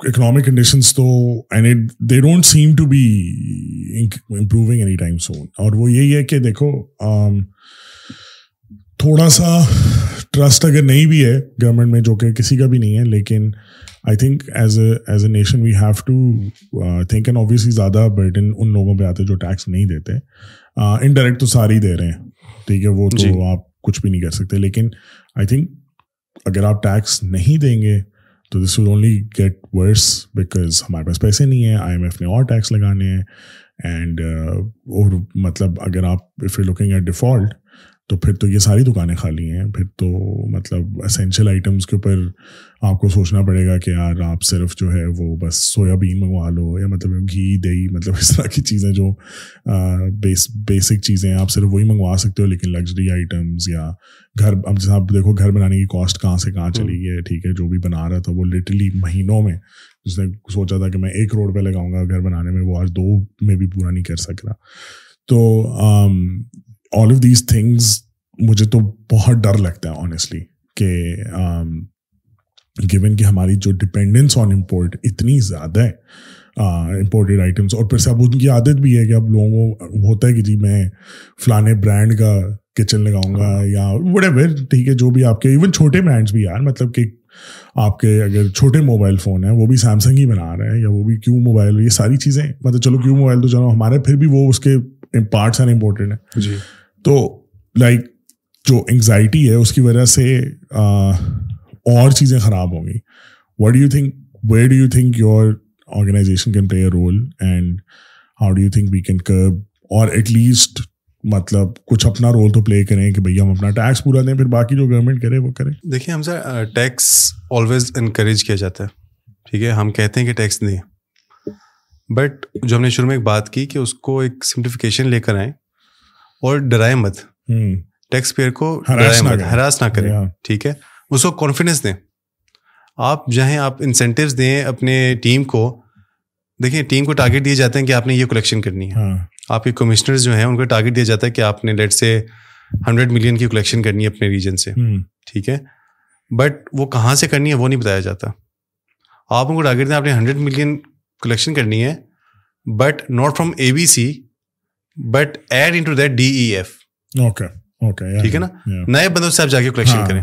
اکنامک کنڈیشنس تو and they don't seem to be improving any time soon اور وہ یہی ہے کہ دیکھو تھوڑا سا ٹرسٹ اگر نہیں بھی ہے گورنمنٹ میں جو کہ کسی کا بھی نہیں ہے لیکن I think as a as a nation we have to think and obviously زیادہ برڈن ان لوگوں پہ آتے جو ٹیکس نہیں دیتے۔ انڈائریکٹ تو سارے ہی دے رہے ہیں۔ ٹھیک ہے وہ تو جی۔ آپ تو this will only get worse because ہمارے پاس پیسے نہیں ہیں آئی ایم ایف نے اور ٹیکس لگانے ہیں اینڈ uh, اور مطلب اگر آپ if you looking at default تو پھر تو یہ ساری دکانیں خالی ہیں پھر تو مطلب اسینشیل آئٹمس کے اوپر آپ کو سوچنا پڑے گا کہ یار آپ صرف جو ہے وہ بس سویا بین منگوا لو یا مطلب گھی دہی مطلب اس طرح کی چیزیں جو بیس بیسک چیزیں آپ صرف وہی منگوا سکتے ہو لیکن لگژری آئٹمس یا گھر اب جیسے آپ دیکھو گھر بنانے کی کاسٹ کہاں سے کہاں چلی گئی ہے ٹھیک ہے جو بھی بنا رہا تھا وہ لٹرلی مہینوں میں جس نے سوچا تھا کہ میں ایک کروڑ پہ لگاؤں گا گھر بنانے میں وہ آج دو میں بھی پورا نہیں کر سک رہا۔ تو آل آف دیز تھنگز مجھے تو بہت ڈر لگتا ہے آنیسٹلی کہ um, گیون کہ ہماری جو ڈپینڈنس آن امپورٹ اتنی زیادہ ہے uh, امپورٹیڈ آئٹمس اور پھر سے اب ان کی عادت بھی ہے کہ اب لوگوں کو ہوتا ہے کہ جی میں فلانے برانڈ کا کچن لگاؤں گا یا وٹ ایور ٹھیک ہے، جو بھی آپ کے ایون چھوٹے برانڈس بھی یار مطلب کہ آپ کے اگر چھوٹے موبائل فون ہیں، وہ بھی سیمسنگ ہی بنا رہے ہیں یا وہ بھی کیوں موبائل یہ ساری چیزیں مطلب چلو کیوں موبائل تو چلو ہمارے پھر بھی وہ اس کے پارٹس ہیں امپورٹنٹ ہیں. جی. تو لائک جو انگزائٹی ہے، اس کی وجہ سے اور چیزیں خراب ہوں گی۔ What do you think where do you think your organization can play a role and how do you think we can curb or at least مطلب کچھ اپنا رول تو پلے کریں کہ بھائی ہم اپنا ٹیکس پورا دیں، پھر باقی جو گورنمنٹ کرے وہ کریں دیکھیے ہم سر ٹیکس آلویز انکریج کیا جاتا ہے۔ ٹھیک ہے، ہم کہتے ہیں کہ ٹیکس نہیں بٹ جو ہم نے شروع میں ایک بات کی کہ اس کو ایک سمپلیفیکیشن لے کر آئیں اور ڈرائے مت۔ ٹیکس پیئر کو ڈرائے مت۔ ہراس نہ کریں۔ ٹھیک ہے۔ اس کو کانفیڈینس دیں۔ آپ جائیں آپ انسینٹیوز دیں اپنے ٹیم کو دیکھیں ٹیم کو ٹارگیٹ دیے جاتے ہیں کہ آپ نے یہ کلیکشن کرنی ہے۔ آپ کے کمشنر جو ہیں ان کو ٹارگیٹ دیا جاتا ہے کہ آپ نے لیٹ سے ہنڈریڈ ملین کی کلیکشن کرنی ہے اپنے ریجن سے۔ ٹھیک ہے۔ بٹ وہ کہاں سے کرنی ہے وہ نہیں بتایا جاتا۔ آپ ان کو ٹارگیٹ دیں آپ نے ہنڈریڈ ملین کلیکشن کرنی ہے but not from A B C but add into that D E F okay okay ٹھیک ہے نا؟ نئے بندوں سے آپ جا کے کلیکشن کریں۔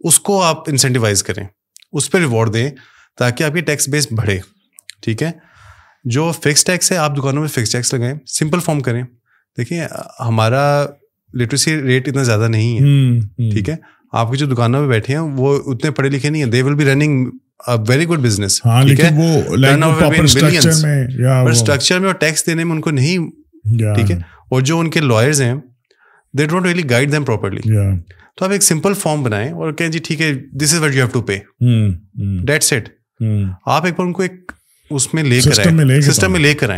اس کو آپ انسینٹیوائز کریں۔ اس پہ ریوارڈ دیں تاکہ آپ کی ٹیکس بیس بڑھے۔ ٹھیک ہے؟ جو فکس ٹیکس ہے آپ دکانوں میں فکس ٹیکس لگائیں۔ سمپل فارم کریں۔ دیکھیں ہمارا لٹریسی ریٹ اتنا زیادہ نہیں ہے۔ ٹھیک ہے؟ آپ کی جو دکانوں میں بیٹھے ہیں وہ اتنے پڑھے لکھے نہیں ہیں۔ They will be running very good business ٹھیک ہے؟ اسٹرکچر میں اور ٹیکس دینے میں ان کو نہیں ٹھیک ہے؟ اور جو ان کے لائرز ہیں they don't really guide them properly تو آپ ایک سمپل فارم بنائیں اور کہیں جی ٹھیک ہے this is what you have to pay date set آپ ایک بار ان کو ایک رہا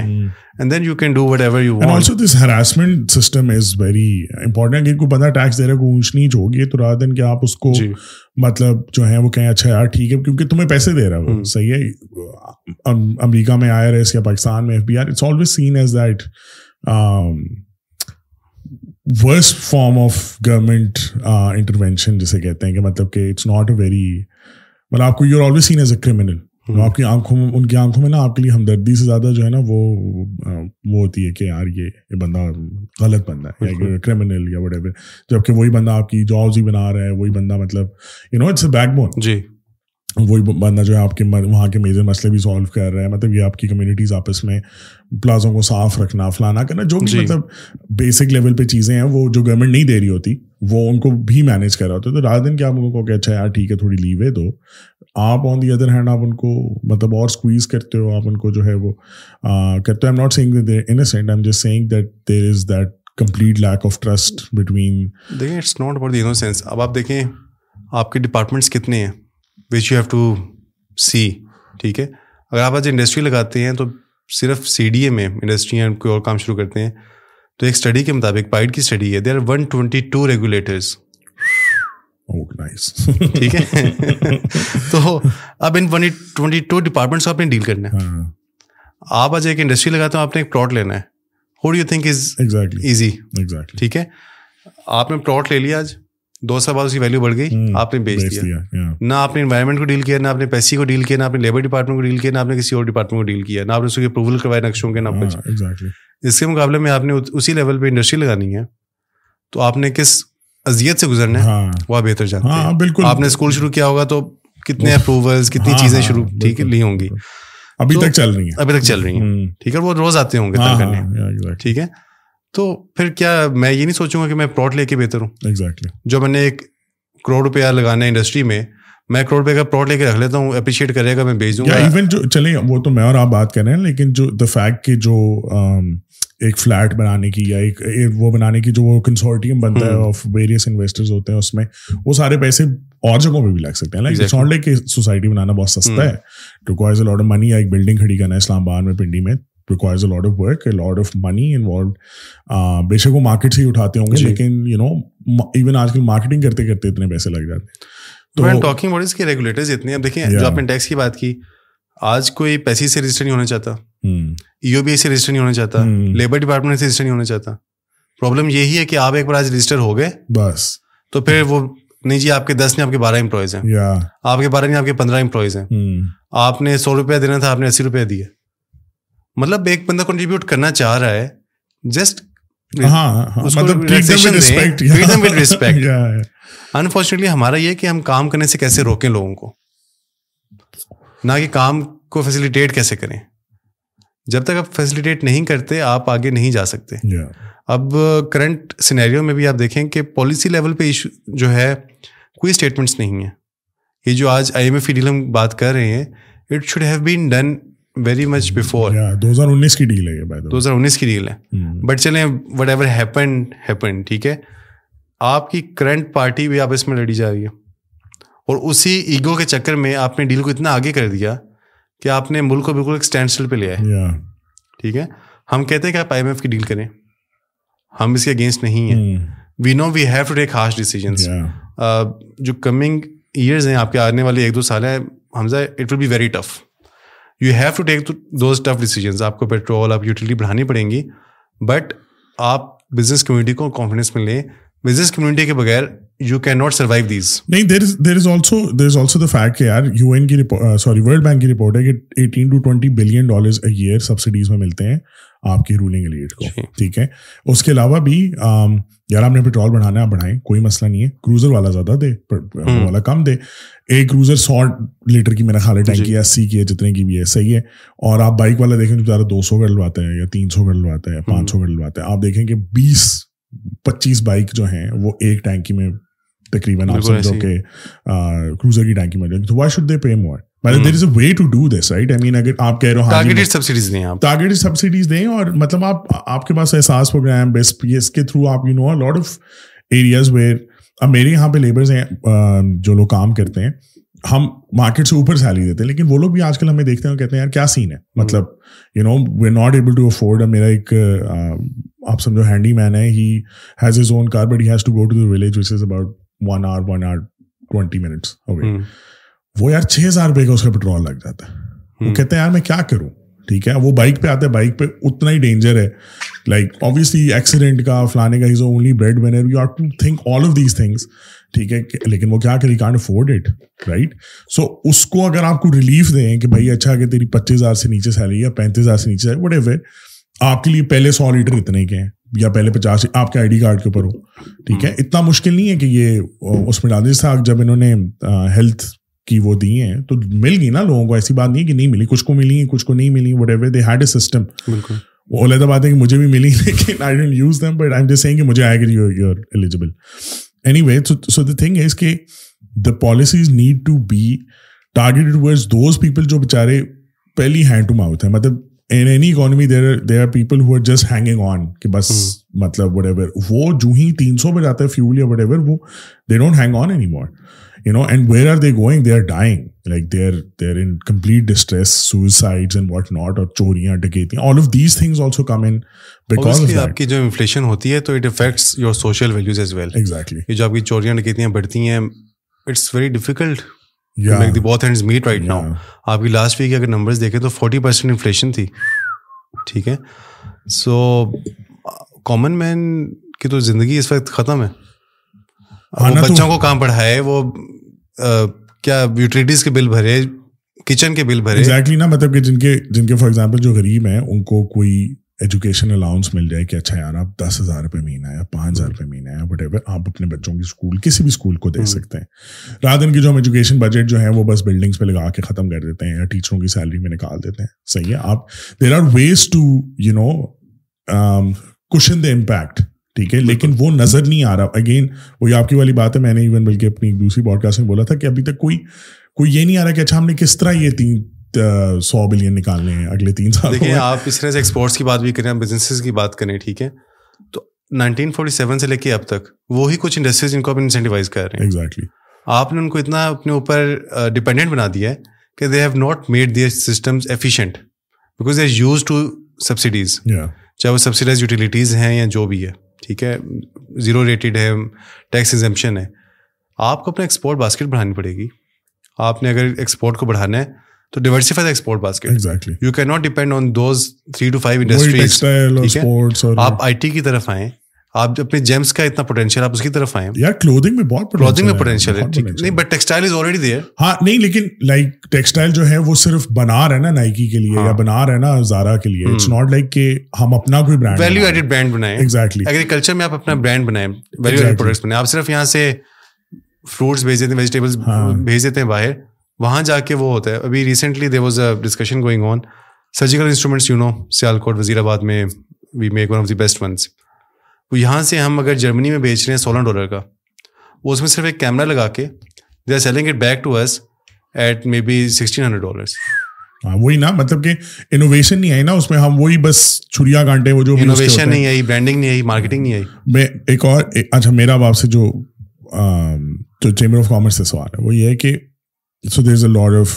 اونچ نیچ ہوگی تو دن مطلب جو ہے وہ کہیں اچھا یار ٹھیک ہے کیونکہ تمہیں پیسے دے رہا hmm. صحیح ہے؟ امریکہ میں آئی آر ایس یا پاکستان میں F B R it's always seen as that worst form of government intervention جسے کہتے ہیں کہ مطلب کہ اٹس ناٹ اے ویری مطلب آپ کو you are always seen as a criminal آپ کی آنکھوں میں ان کی آنکھوں میں نا آپ کے لیے ہمدردی سے زیادہ جو ہے نا وہ وہ ہوتی ہے کہ یار یہ بندہ غلط بندہ ہے کریمنل یا وٹ ایور جبکہ وہی بندہ آپ کی جابز ہی بنا رہا ہے وہی بندہ مطلب you know it's a backbone جی. وہی بندہ جو ہے آپ کے وہاں کے میجر مسئلے بھی سالو کر رہے ہیں مطلب یہ آپ کی کمیونٹیز آپس میں پلازوں کو صاف رکھنا فلانا کرنا جو بھی جی۔ مطلب بیسک لیول پہ چیزیں ہیں وہ جو گورنمنٹ نہیں دے رہی ہوتی وہ ان کو بھی مینیج کر رہا ہوتا ہے۔ تو رات دن کیا آپ ان کو کہ اچھا یار ٹھیک ہے تھوڑی لیوے دو۔ آپ آن دی ادر ہینڈ آپ ان کو مطلب اور اسکویز کرتے ہو آپ ان کو جو ہے وہ کرتے ہو۔ Am not saying they're innocent I am just saying that there is that complete lack of trust between دیکھیں it's not about the innocence اب آپ دیکھیں آپ کے ڈپارٹمنٹس کتنے ہیں؟ Which you have to see ٹھیک ہے اگر آپ آج انڈسٹری لگاتے ہیں تو صرف سی ڈی اے میں انڈسٹری یا کوئی اور کام شروع کرتے ہیں تو ایک اسٹڈی کے مطابق پائڈ کی اسٹڈی ہے they are one twenty two regulators ٹھیک ہے تو اب ان ٹوینٹی ٹو ڈپارٹمنٹس کو آپ نے ڈیل کرنا ہے آپ آج ایک انڈسٹری لگاتے ہیں آپ نے ایک پلاٹ لینا ہے how do you think is exactly easy ٹھیک ہے آپ نے پلاٹ لے لیا آج دو سال بعد اس کی ویلیو بڑھ گئی آپ نے بیچ دیا۔ نہ آپ نے انوائرمنٹ کو ڈیل کیا نہ آپ نے پیسے کو ڈیل کیا نہ آپ نے لیبر ڈپارٹمنٹ کو ڈیل کیا نہ آپ نے کسی اور ڈپارٹمنٹ کو ڈیل کیا نہ آپ نے اس کی اپروول کروائے نقشوں کے نہ ہاں، کچھ اس کے مقابلے میں آپ نے اسی لیول پہ انڈسٹری لگانی ہے۔ تو آپ نے کس اذیت سے گزرنا ہے؟ ہاں۔ وہ بہتر جانتے ہاں، ہیں۔ بالکل۔ آپ نے اسکول شروع کیا ہوگا تو کتنے اپروولس کتنی چیزیں شروع ٹھیک لی ہوں گی۔ ابھی تک چل رہی ہیں۔ ابھی تک چل رہی ہیں۔ ٹھیک ہے وہ روز آتے ہوں گے ٹھیک ہے؟ تو پھر کیا میں یہ نہیں سوچوں گا کہ میں پلاٹ لے کے بہتر ہوں؟ ایگزیکٹلی جو میں نے ایک کروڑ روپیہ لگانا ہے انڈسٹری میں میں کروڑ روپے کا پلاٹ لے کے رکھ لیتا ہوں اپریشیٹ کرے گا میں بھیج دوں گا۔ ایون جو چلیں وہ تو میں اور آپ بات کر رہے ہیں لیکن جو دا فیکٹ کہ جو ایک فلیٹ بنانے کی یا ایک وہ بنانے کی جو وہ کنسورٹیم بنتا ہے آف ویریس انویسٹرز ہوتے ہیں اس میں وہ سارے پیسے اور جگہوں پہ بھی لگ سکتے ہیں۔ Like it's not like society بنانا بہت سستا ہے۔ Requires a lot of money یا ایک بلڈنگ کھڑی کرنا ہے اسلام آباد میں پنڈی میں۔ Requires a lot of work a lot of money involved بے شک وہ مارکیٹ سے ہی اٹھاتے ہوں گے جی۔ لیکن یو نو ایون آج کل مارکیٹنگ کرتے کرتے اتنے پیسے لگ جاتے ہیں۔ ٹاکنگ اباؤٹ اس کے ریگولیٹرز اتنے اب دیکھیں جو آپ نے ٹیکس کی بات کی آج کوئی پیسے سے رجسٹر نہیں ہونا چاہتا۔ ای او بی آئی سے رجسٹر نہیں ہونا چاہتا۔ لیبر ڈپارٹمنٹ سے رجسٹر نہیں ہونا چاہتا۔ پرابلم یہی ہے کہ آپ ایک بار آج رجسٹر ہو گئے۔ بس۔ تو پھر وہ نہیں جی آپ کے دس نہیں آپ کے بارہ امپلائیز ہیں۔ آپ کے بارہ نہیں آپ کے پندرہ امپلائیز ہیں۔ آپ نے سو روپیہ دینا تھا آپ نے اسی روپیہ دیے مطلب ایک بندہ کنٹریبیوٹ کرنا چاہ رہا ہے جسٹ انفارچونیٹلی (laughs) ہمارا یہ کہ ہم کام کرنے سے کیسے روکیں لوگوں کو؟ نہ کہ کام کو فیسیلیٹیٹ کیسے کریں؟ جب تک آپ فیسیلیٹیٹ نہیں کرتے آپ آگے نہیں جا سکتے۔ اب کرنٹ سینیریو میں بھی آپ دیکھیں کہ پالیسی لیول پہ ایشو جو ہے کوئی اسٹیٹمنٹس نہیں ہیں۔ یہ جو آج آئی ایم ایف ڈیل ہم بات کر رہے ہیں it should have been done very much before دو ہزار انیس کی ڈیل ہے دو ہزار انیس کی ڈیل ہے بٹ چلیں وٹ ایور ہیپن ہیپن ٹھیک ہے آپ کی کرنٹ پارٹی بھی آپ اس میں لڑی جا رہی ہے اور اسی ایگو کے چکر میں آپ نے ڈیل کو اتنا آگے کر دیا کہ آپ نے ملک کو بالکل ایک اسٹینڈ اسٹل پہ لیا ہے ٹھیک ہے ہم کہتے ہیں کہ آپ آئی ایم ایف کی ڈیل کریں ہم اس کے اگینسٹ نہیں ہیں we know we have to take harsh decisions جو کمنگ ایئرز ہیں آپ کے آنے والے ایک دو سال ہیں Hamza it will be very tough you have to take those tough decisions آپ کو پیٹرول آپ یوٹیلیٹی بڑھانی پڑیں گی بٹ آپ بزنس کمیونٹی کو کانفیڈینس میں لیں بزنس کمیونٹی کے بغیر you can not survive these نہیں there is there is also there is also the fact کہ یار یو این کی سوری ورلڈ بینک کی رپورٹ ہے کہ eighteen to twenty billion dollars a year subsidies میں ملتے ہیں. آپ کی رولنگ ایلیٹ کو جی۔ ٹھیک ہے؟ اس کے علاوہ بھی یار آپ نے پیٹرول بڑھانا ہے بڑھائیں کوئی مسئلہ نہیں ہے۔ کروزر والا زیادہ دے والا کم دے۔ ایک کروزر سو لیٹر کی میرا خیال ہے ٹینکی ہے اسی کی ہے جتنے کی بھی ہے صحیح ہے۔ اور آپ بائک والا دیکھیں تو زیادہ دو سو کا ڈلواتا ہے یا تین سو کا ڈلواتا ہے پانچ سو کا ڈلواتا ہے آپ دیکھیں کہ بیس پچیس بائک جو ہیں وہ ایک ٹینکی میں تقریباً آپ سمجھو کہ کروزر کی ٹینکی میں تو why should they pay more there is a way to do this right I mean اگر آپ کہہ رہے ہو ٹارگیٹڈ سبسڈیز دیں آپ۔ ٹارگیٹڈ سبسڈیز دیں اور مطلب آپ آپ کے پاس احساس پروگرام بیسٹ پی ایس کے تھرو آپ you know lot of areas where اب میرے یہاں پہ لیبرز ہیں جو لوگ کام کرتے ہیں۔ ہم مارکیٹ سے اوپر سیلری دیتے ہیں لیکن وہ لوگ بھی آج کل ہمیں دیکھتے ہیں کہتے ہیں یار کیا سین ہے؟ مطلب you know we not able to afford میرا ایک آپ سمجھو ہینڈی مین ہے he has own car but he has to go to the village which is about one hour one hour twenty minutes وہ یار چھ ہزار روپے کا اس کا پیٹرول لگ جاتا ہے۔ وہ کہتے ہیں یار میں کیا کروں؟ ٹھیک ہے وہ بائک پہ آتا ہے بائک پہ اتنا ہی ڈینجر ہے۔ لائک اوبیسلی ایکسیڈنٹ کا فلانے کا is only bread you are to think all of these things ٹھیک ہے لیکن وہ کیا کری can't afford it right so اس کو اگر آپ کو ریلیف دیں کہ بھائی اچھا کہ تیری پچیس ہزار سے نیچے سیلری یا پینتیس ہزار سے نیچے وٹ ایور آپ کے لیے پہلے سو لیٹر اتنے کے ہیں یا پہلے پچاس آپ کے آئی ڈی کارڈ کے اوپر ہو۔ ٹھیک ہے اتنا مشکل نہیں ہے کہ یہ اس میں ڈال دیں۔ تھا جب انہوں نے ہیلتھ کی وہ دی ہیں تو مل گئی نا لوگوں کو ایسی بات نہیں کہ نہیں ملی کچھ کو ملی کچھ کو نہیں ملی whatever they had a system وہ علیحدہ بات ہے کہ مجھے بھی ملی (laughs) لیکن I don't use them but I just saying کہ مجھے آئے گا you you eligible anyway so the thing is کہ the policies need to be targeted towards those people جو بیچارے پہلی ہینڈ ٹو ماؤتھ ہیں۔ مطلب in any economy there there are people who are just hanging on کہ بس مطلب وٹ ایور وہ جو ہی تین سو پہ جاتا ہے فیول یا وٹ ایور وہ they don't hang on anymore you know and where are they going they are dying like they are they are in complete distress suicide and what not اور چوریاں ڈکیتیاں all of these things also come in because آپ کی جو انفلیشن ہوتی ہے تو it affects your social values as well exactly یہ جو آپ کی چوریاں ڈکیتیاں بڑھتی ہیں اٹس ویری ڈیفیکلٹ دی بہت ہینڈز میٹ رائٹ ناؤ آپ کی لاسٹ ویک اگر نمبرز دیکھیں تو فورٹی پرسینٹ انفلیشن تھی ٹھیک ہے سو کامن مین کی تو زندگی اس وقت ختم ہے بچوں کو کہاں پڑھائے؟ وہ کیا یوٹیلیٹیز کے بل بھرے؟ کچن کے بل بھرے؟ ایگزیکٹلی نا مطلب کہ جن کے جن کے فار ایگزامپل جو غریب ہیں ان کو کوئی ایجوکیشن الاؤنس مل جائے کہ اچھا یار آپ دس ہزار روپے مہینہ یا پانچ ہزار روپے مہینہ ہے وٹ ایور آپ اپنے بچوں کی اسکول کسی بھی اسکول کو دے سکتے ہیں۔ رات دن کی جو ہم ایجوکیشن بجٹ جو ہے وہ بس بلڈنگس پہ لگا کے ختم کر دیتے ہیں یا ٹیچروں کی سیلری میں نکال دیتے ہیں۔ صحیح ہے آپ there are ways to you know cushion the impact ٹھیک ہے؟ لیکن وہ نظر نہیں آ رہا۔ اگین وہی آپ کی والی بات ہے میں نے ایون بلکہ اپنی دوسری باڈ کاسٹ میں بولا تھا کہ ابھی تک کوئی کوئی یہ نہیں آ رہا کہ اچھا ہم نے کس طرح یہ تین سو بلین نکالنے ہیں اگلے تین سال دیکھیں آپ اس طرح سے ایکسپورٹس کی بات بھی کریں بزنسز کی بات کریں ٹھیک ہے؟ تو نائنٹین فورٹی سیون سے لے کے اب تک وہی کچھ انڈسٹریز جن کو آپ انسینٹیوائز کر رہے ہیں۔ ایگزیکٹلی آپ نے ان کو اتنا اپنے اوپر ڈپینڈنٹ بنا دیا ہے کہ they have not made their systems efficient because they are used to subsidies چاہے وہ سبسڈائز یوٹیلیٹیز ہیں یا جو بھی ہے۔ ٹھیک ہے زیرو ریٹڈ ہے ٹیکس ایگزمپشن ہے۔ آپ کو اپنا ایکسپورٹ باسکٹ بڑھانی پڑے گی۔ آپ نے اگر ایکسپورٹ کو بڑھانا ہے تو diversify export basket you can not depend on those three to five industries آپ آئی ٹی کی طرف آئیں۔ آپ اپنے جیمس کا اتنا پوٹینشیل آپ اس کی طرف آئے یار کلوتھنگ میں بہت کلوتھنگ میں پوٹینشیل ہے نہیں but textile is already there ہاں نہیں لیکن لائک ٹیکسٹائل جو ہے وہ صرف بنا رہے نا نائکی کے لیے یا بنا رہے نا زارا کے لیے۔ اٹس ناٹ لائک کہ ہم اپنا کوئی برانڈ ویلیو ایڈڈ برانڈ بنائیں۔ ایگزیکٹلی ایگریکلچر میں آپ اپنا برانڈ بنائیں۔ ویلیو ایڈڈ پروڈکٹس بنائیں۔ آپ صرف یہاں سے فروٹس بھیج دیتے ہیں ویجیٹیبلس بھیج دیتے ہیں باہر۔ وہاں جا کے وہ ہوتا ہے۔ ابھی recently there was a discussion going on surgical instruments you know Sialkot Wazirabad میں we make one of the best ones وہ یہاں سے ہم اگر جرمنی میں بیچ رہے ہیں سولہ ڈالر کا وہ اس میں صرف ایک کیمرہ لگا کے they are selling it back to US at maybe sixteen hundred dollars وہی نا مطلب کہ انوویشن نہیں آئی نا اس میں ہم وہی بس چھریا کانٹے وہ جو انوویشن نہیں آئی برانڈنگ نہیں آئی مارکیٹنگ نہیں آئی۔ میں ایک اور اچھا میرا آپ سے جو جو چیمبر آف کامرس سے سوال ہے وہ یہ ہے کہ so there is a lot of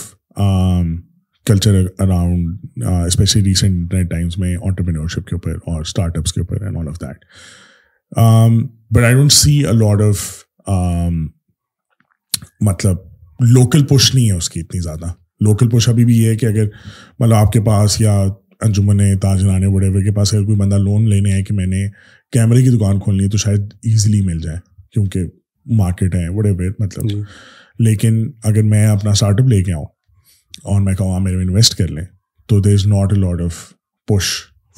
culture around especially recent times میں آنٹرپرینورشپ کے اوپر اور اسٹارٹ اپس کے اوپر and all of that but I don't see a lot of مطلب لوکل پش نہیں ہے اس کی اتنی زیادہ لوکل پش ابھی بھی یہ ہے کہ اگر مطلب آپ کے پاس یا انجمن تاجرانے بڑے ہوئے کے پاس اگر کوئی بندہ لون لینے ہے کہ میں نے کیمرے کی دکان کھولنی ہے تو شاید ایزیلی مل جائے کیونکہ مارکیٹ ہے بڑے بڑے مطلب۔ لیکن اگر میں اپنا اسٹارٹ اپ لے کے آؤں اور میں کہوں آپ میرے انویسٹ کر لیں تو there is not a lot of push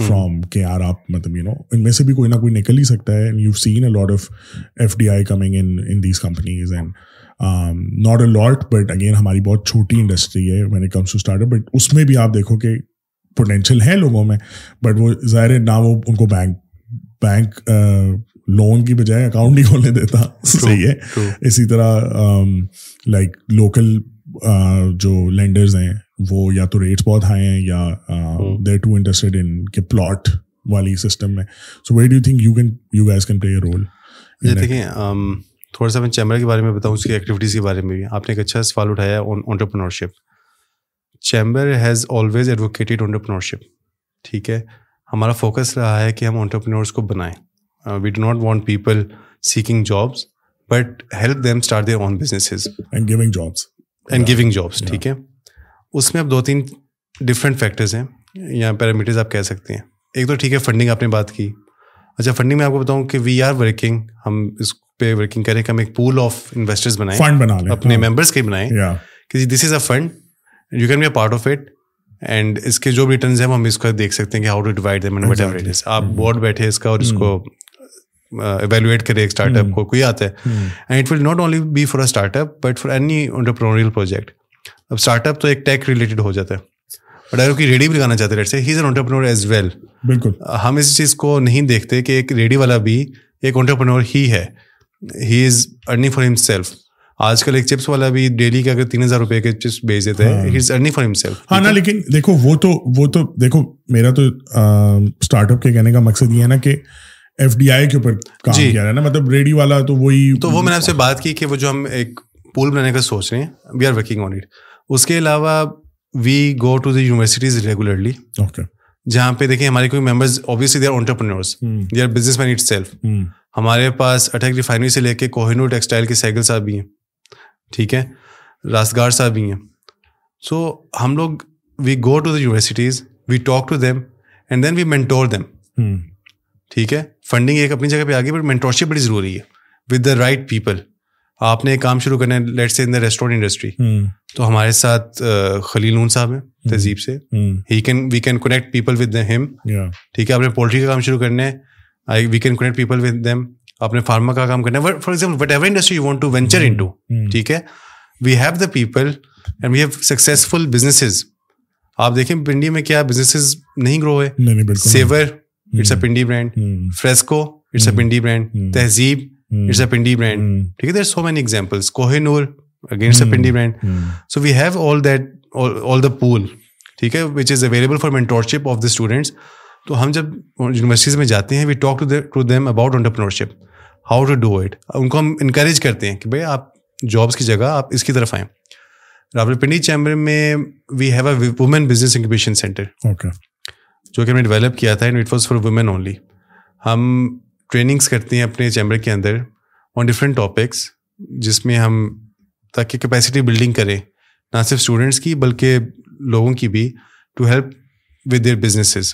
from کہ یار آپ مطلب یو نو ان میں سے بھی کوئی نہ کوئی نکل ہی سکتا ہے you seen a lot of F D I coming in these companies and not a lot but again ہماری بہت چھوٹی انڈسٹری ہے when it comes to startup but اس میں بھی آپ دیکھو کہ پوٹینشیل ہے لوگوں میں بٹ وہ ظاہر ہے نہ وہ ان کو بینک بینک لون کی بجائے اکاؤنٹ (laughs) نہیں کھولنے دیتا صحیح ہے۔ اسی طرح لائک لوکل جو لینڈرز ہیں وہ یا تو ریٹس بہت ہائی ہیں یا دے ٹو انٹرسٹیڈ ان کے پلاٹ والی سسٹم میں۔ So what you think you can you guys can play a role دیکھیں تھوڑا سا میں چیمبر کے بارے میں بتاؤں اس کی ایکٹیویٹیز کے بارے میں بھی۔ آپ نے ایک اچھا سوال اٹھایا entrepreneurship chamber has always advocated entrepreneurship ٹھیک ہے؟ ہمارا فوکس رہا ہے کہ ہم آنٹرپرنورس کو بنائیں۔ We do not want people seeking jobs but help them start their own businesses and giving jobs and giving jobs ٹھیک ہے؟ اس میں اب دو تین ڈفرینٹ فیکٹرز ہیں یا پیرامیٹرز آپ کہہ سکتے ہیں۔ ایک تو ٹھیک ہے فنڈنگ آپ نے بات کی۔ اچھا فنڈنگ میں آپ کو بتاؤں کہ وی آر ورکنگ ہم اس پہ ورکنگ کریں کہ ہم ایک پول آف انویسٹرز بنائیں۔ فنڈ بنا لیں اپنے ممبرس کے بنائیں۔ کہ this is a fund you can be a part of it and اس کے جو ریٹرنز ہیں ہم اس کو دیکھ سکتے ہیں کہ how to divide them whatever it is آپ بورڈ بیٹھے اس کا اور اس کو ایویلویٹ کرے ایک اسٹارٹ اپ کو کوئی آتا ہے and it will not only be for a startup but for any entrepreneurial project اب اسٹارٹ اپ تو ایک ٹیک ریلیٹڈ ہو جاتا ہے بٹ اگر کوئی ریڈی بھی لگانا چاہتے ہیں he is an entrepreneur as well بالکل ہم اس چیز کو نہیں دیکھتے کہ ایک ریڈی والا بھی ایک انٹرپرنور ہی ہے he is earning for himself آج کل ایک چپس والا بھی ڈیلی کے اگر تین ہزار روپے کے چپس بیچ دیتے ہیں he is earning for himself ہاں نا لیکن دیکھو وہ تو وہ تو دیکھو میرا تو اسٹارٹ اپ کے کہنے کا مقصد یہ ہے نا کہ ایف ڈی آئی کے اوپر کام جی. کیا ہے نا؟ مطلب ریڈی والا تو وہی تو وہ میں نے آپ سے بات کی کہ وہ جو ہم ایک پول بنانے کا سوچ رہے ہیں we are working on it اس کے علاوہ we go to the universities regularly جہاں پہ دیکھیں ہمارے کوئی members obviously they are entrepreneurs they are businessmen itself ہمارے پاس اٹیک ریفائنری سے لے کے کوہینور ٹیکسٹائل کے سائیکل صاحب بھی ہیں۔ ٹھیک ہے؟ راستگار صاحب بھی ہیں۔ سو ہم لوگ we go to the universities we talk to them and then we mentor them ٹھیک ہے؟ فنڈنگ ایک اپنی جگہ پہ آگے بٹ مینٹورشپ بڑی ضروری ہے۔ ود دا رائٹ پیپل آپ نے ایک کام شروع کرنا ہے لیٹ سے ان دا ریسٹورینٹ انڈسٹری تو ہمارے ساتھ خلیل نون صاحب ہیں تہذیب سے۔ He can we can connect people with them ٹھیک ہے؟ آپ نے پولٹری کا کام شروع کرنا ہے۔ We can connect people with them آپ نے فارما کا کام کرنا ہے۔ For example whatever industry you want to venture into ٹھیک ہے؟ We have the people and we have successful businesses آپ دیکھیں پنڈی میں کیا بزنسز نہیں گرو ہے Savour it's a Pindi brand Fresco it's a Pindi brand Tehzeeb it's a Pindi brand ٹھیک ہے there so many examples Koh Noor against a Pindi brand so we have all that all the pool ٹھیک ہے which is available for mentorship of the students تو ہم جب یونیورسٹیز میں جاتے ہیں we talk to them about entrepreneurship how to do it ان کو ہم انکریج کرتے ہیں کہ بھائی آپ جابس کی جگہ آپ اس کی طرف آئیں. راول پنڈی چیمبر میں we have a women business incubation centre جو کہ ہم نے ڈیولپ کیا تھا and it was for women only ہم ٹریننگس کرتے ہیں اپنے چیمبر کے اندر آن ڈفرینٹ ٹاپکس جس میں ہم تاکہ کیپیسٹی بلڈنگ کریں نہ صرف اسٹوڈنٹس کی بلکہ لوگوں کی بھی to help with their businesses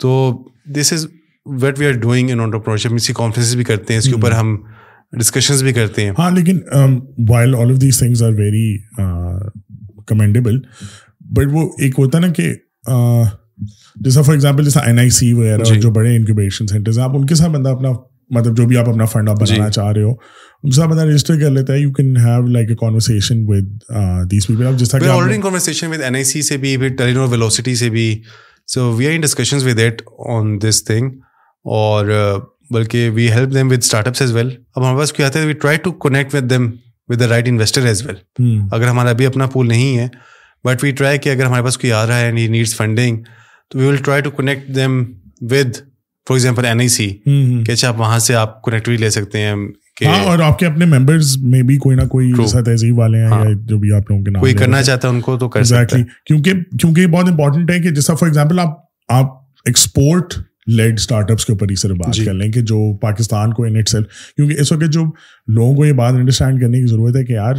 تو this is what we are doing in entrepreneurship اس کی کانفرنس بھی کرتے ہیں اس کے اوپر ہم ڈسکشنز بھی کرتے ہیں. ہاں لیکن while all of these things are very commendable but وہ ایک ہوتا نا کہ جیسا فار ایگزامپل جیسا این آئی سی وغیرہ جی۔ جو بڑے انکوبیشن سینٹرز ہیں آپ ان کے ساتھ بندہ اپنا مطلب جو بھی آپ اپنا فنڈ آپ جی۔ بنانا چاہ رہے ہو ان کے ساتھ بندہ رجسٹر کر لیتا ہے you can have like a conversation with these people کہ already conversation with N I C سے بھی پھر ٹیلینور ویلوسٹی سے بھی. So we are in discussions with at on this thing اور بلکہ we help them with startups as well اب ہمارے پاس کیا آتا ہے we try to connect with them with the right investor as well اگر ہمارا ابھی اپنا پول نہیں ہے بٹ وی ٹرائی کہ اگر ہمارے پاس کوئی آ رہا ہے اینڈ نیڈس فنڈنگ تو we will try to connect them with for example N I C کہ اچھا آپ وہاں سے آپ کنیکٹیوٹی لے سکتے ہیں ہاں اور آپ کے اپنے ممبرز میں بھی کوئی نہ کوئی تہذیب والے ہیں ہاں۔ یا جو بھی آپ لوگوں کے نام کوئی کرنا چاہتا ہے ان کو تو کر سکتا ہے۔ کیونکہ کیونکہ یہ بہت امپورٹنٹ ہے کہ جیسا فار ایگزامپل آپ آپ ایکسپورٹ لیڈ اسٹارٹ اپس کے اوپر ہی صرف بات جی۔ کر لیں کہ جو پاکستان کو ان اٹ سیلف کیونکہ اس وقت جو لوگوں کو یہ بات انڈرسٹینڈ کرنے کی ضرورت ہے کہ یار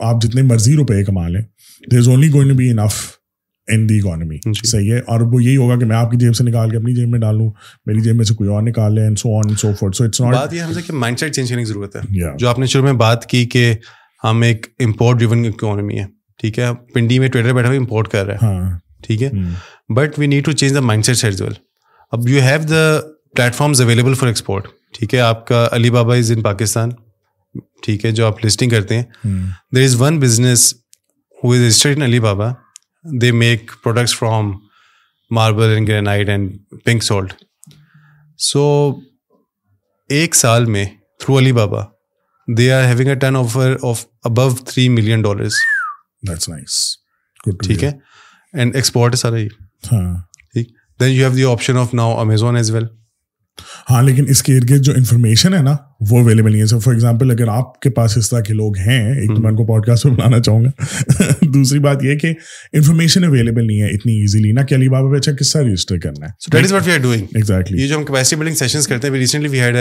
آپ جتنے مرضی روپے کما لیں there is only going be enough in the economy صحیح ہے؟ اور وہ یہی ہوگا کہ میں آپ کی جیب سے نکال کے اپنی جیب میں ڈالوں میری جیب میں سے کوئی اور نکال لیں so on so forth so it's not بات یہ ہم سے کہ مائنڈ سیٹ چینج کرنے کی ضرورت ہے۔ جو آپ نے شروع میں بات کی کہ ہم ایک امپورٹ ڈریون اکانومی ہے ٹھیک ہے؟ پنڈی میں ٹویٹر بیٹھا ہوا امپورٹ کر رہا ہے۔ ہاں۔ ٹھیک ہے؟ But we need to change the mindset set well اب you have the platforms available for export ٹھیک ہے؟ آپ کا علی بابا از ان پاکستان ٹھیک ہے؟ جو آپ لسٹنگ کرتے ہیں۔ There is one business who is registered in Alibaba they make products from marble and granite and pink salt so ایک سال میں through Alibaba they are having a turnover of about three million dollars ٹھیک ہے اینڈ ایکسپورٹ ہے سارا یہ ٹھیک then you have the option of now Amazon as well ہاں لیکن اس کے ارد گرد جو انفارمیشن ہے نا وہ اویلیبل نہیں ہے۔ سو فار ایگزامپل اگر آپ کے پاس اس طرح کے لوگ ہیں ایک تو میں ان کو پوڈ کاسٹ میں بنانا چاہوں گا۔ (laughs) دوسری بات یہ کہ انفارمیشن اویلیبل نہیں ہے اتنی ایزیلی نا کہ علی بابا پہ اچھا کس طرح رجسٹر کرنا ہے۔ That is what we are doing exactly یہ جو ہم کیپیسٹی بلڈنگ سیشنز کرتے ہیں recently we had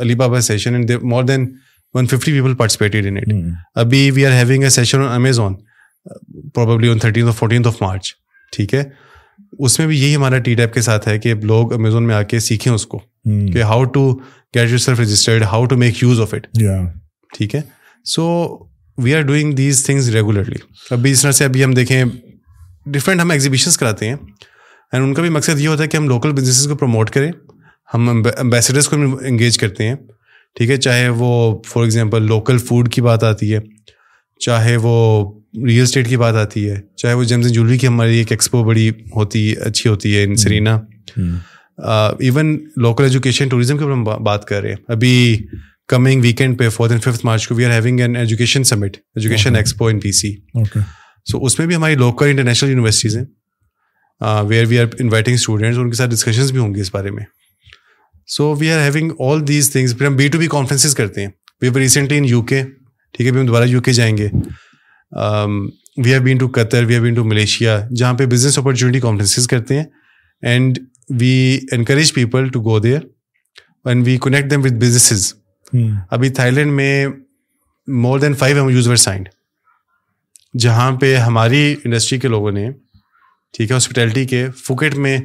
Alibaba session and more than one fifty people participated in it ابھی we are having a session on Amazon probably on thirteen اور فورٹین آف مارچ ٹھیک ہے؟ اس میں بھی یہی ہمارا ٹی ٹیپ کے ساتھ ہے کہ لوگ امیزون میں آ کے سیکھیں اس کو کہ how to get yourself registered how to make use of it ٹھیک ہے؟ So we are doing these things regularly ابھی اس طرح سے ابھی ہم دیکھیں ڈفرینٹ ہم ایگزیبیشنس کراتے ہیں اینڈ ان کا بھی مقصد یہ ہوتا ہے کہ ہم لوکل بزنسز کو پروموٹ کریں ہم امبیسڈرس کو انگیج کرتے ہیں ٹھیک ہے؟ چاہے وہ فار ایگزامپل لوکل فوڈ کی بات آتی ہے چاہے وہ ریئل اسٹیٹ کی بات آتی ہے چاہے وہ جیمز جولری کی ہماری ایک ایکسپو بڑی ہوتی اچھی ہوتی ہے in Serena even local education tourism اوپر ہم بات کر رہے ہیں۔ ابھی کمنگ ویکینڈ پہ فورتھ اینڈ ففتھ مارچ کو we are having an education summit education expo in P C so اس میں بھی ہماری لوکل انٹرنیشنل یونیورسٹیز ہیں۔ Where we are inviting students ان کے ساتھ ڈسکشنز بھی ہوں گے اس بارے میں۔ So we are having all these things پھر ہم بی ٹو بی کانفرنسز کرتے ہیں۔ وی ریسنٹلی ان یو کے ٹھیک ہے پھر ہم دوبارہ یو کے جائیں گے۔ We have been to Qatar we have been to Malaysia جہاں پہ بزنس اپرچونیٹی کانفرنسز کرتے ہیں۔ And we encourage people to go there and we connect them with businesses ابھی تھائی لینڈ میں more than five M U's were signed جہاں پہ ہماری انڈسٹری کے لوگوں نے ٹھیک ہے ہاسپٹیلٹی کے فکٹ میں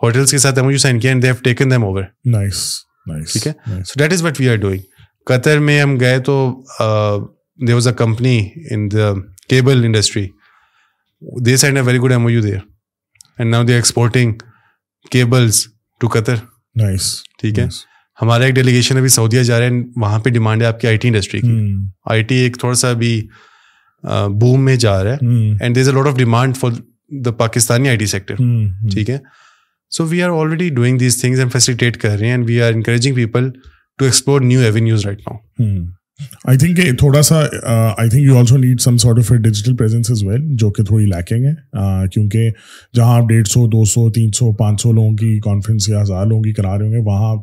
ہوٹلس کے ساتھ ایم یو سائن کیا and they have taken them over ٹھیک ہے؟ So that is what we are doing Qatar میں ہم گئے تو there was a company in the cable industry they send a very good M O U there and now they exporting cables to Qatar ٹھیک ہے؟ ہمارا ایک ڈیلیگیشن ابھی سعودیہ جا رہے ہیں وہاں پہ ڈیمانڈ ہے آپ کی آئی ٹی انڈسٹری کی۔ آئی ٹی ایک تھوڑا سا ابھی بوم میں جا رہا ہے۔ And there is a lot of demand for the Pakistani I T sector ٹھیک ہے؟ So we are already doing these things and facilitate کر رہے ہیں and we are encouraging people to explore new avenues right now I think تھوڑا سا I think you also need some sort of digital presence as well جو کہ تھوڑی لیکنگ ہے کیونکہ جہاں آپ ڈیڑھ سو دو سو تین سو پانچ سو لوگوں کی کانفرنس یا ہزار لوگوں کی کرا رہے ہوں گے وہاں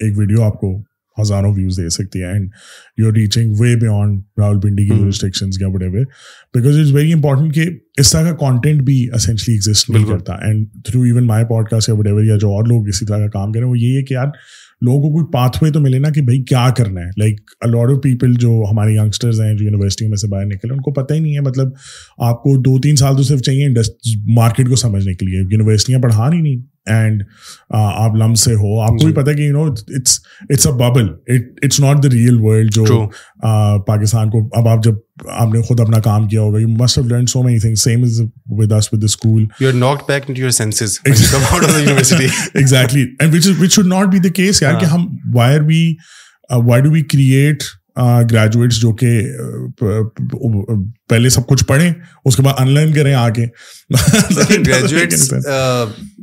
ایک ویڈیو آپ کو ہزاروں ویوز دے سکتی ہے and you are reaching way beyond Rawalpindi کی ریسٹرکشنس یا whatever because it's very important کہ اس طرح کا کانٹینٹ بھی اسینشلی ایگزسٹ نہیں کرتا and through even my podcast یا وٹ ایور یا جو اور لوگ اسی طرح کا کام کریں وہ یہی ہے کہ یار لوگوں کو پاتھ وے تو ملے نا کہ بھائی کیا کرنا ہے؟ لائک الاٹ آف پیپل جو ہمارے ینگسٹرز ہیں، جو یونیورسٹیوں میں سے باہر نکلے، ان کو پتہ ہی نہیں ہے۔ مطلب آپ کو دو تین سال تو صرف چاہیے مارکیٹ کو سمجھنے کے لیے۔ یونیورسٹیاں پڑھا رہی نہیں۔ اینڈ آپ لم سے ہو آپ کو بھی پتا کہ you know it's it's a bubble it's not the real world جو پاکستان کو اب آپ جب آپ نے خود اپنا کام کیا ہوگا you must have learn so many thing same is with us with school you are knocked back your senses exactly and which which should not be the case یار کہ ہم why are we why do we create graduates جو کہ پہلے سب کچھ پڑھیں اس کے بعد آن لائن کریں (laughs) آ کے گریجویٹس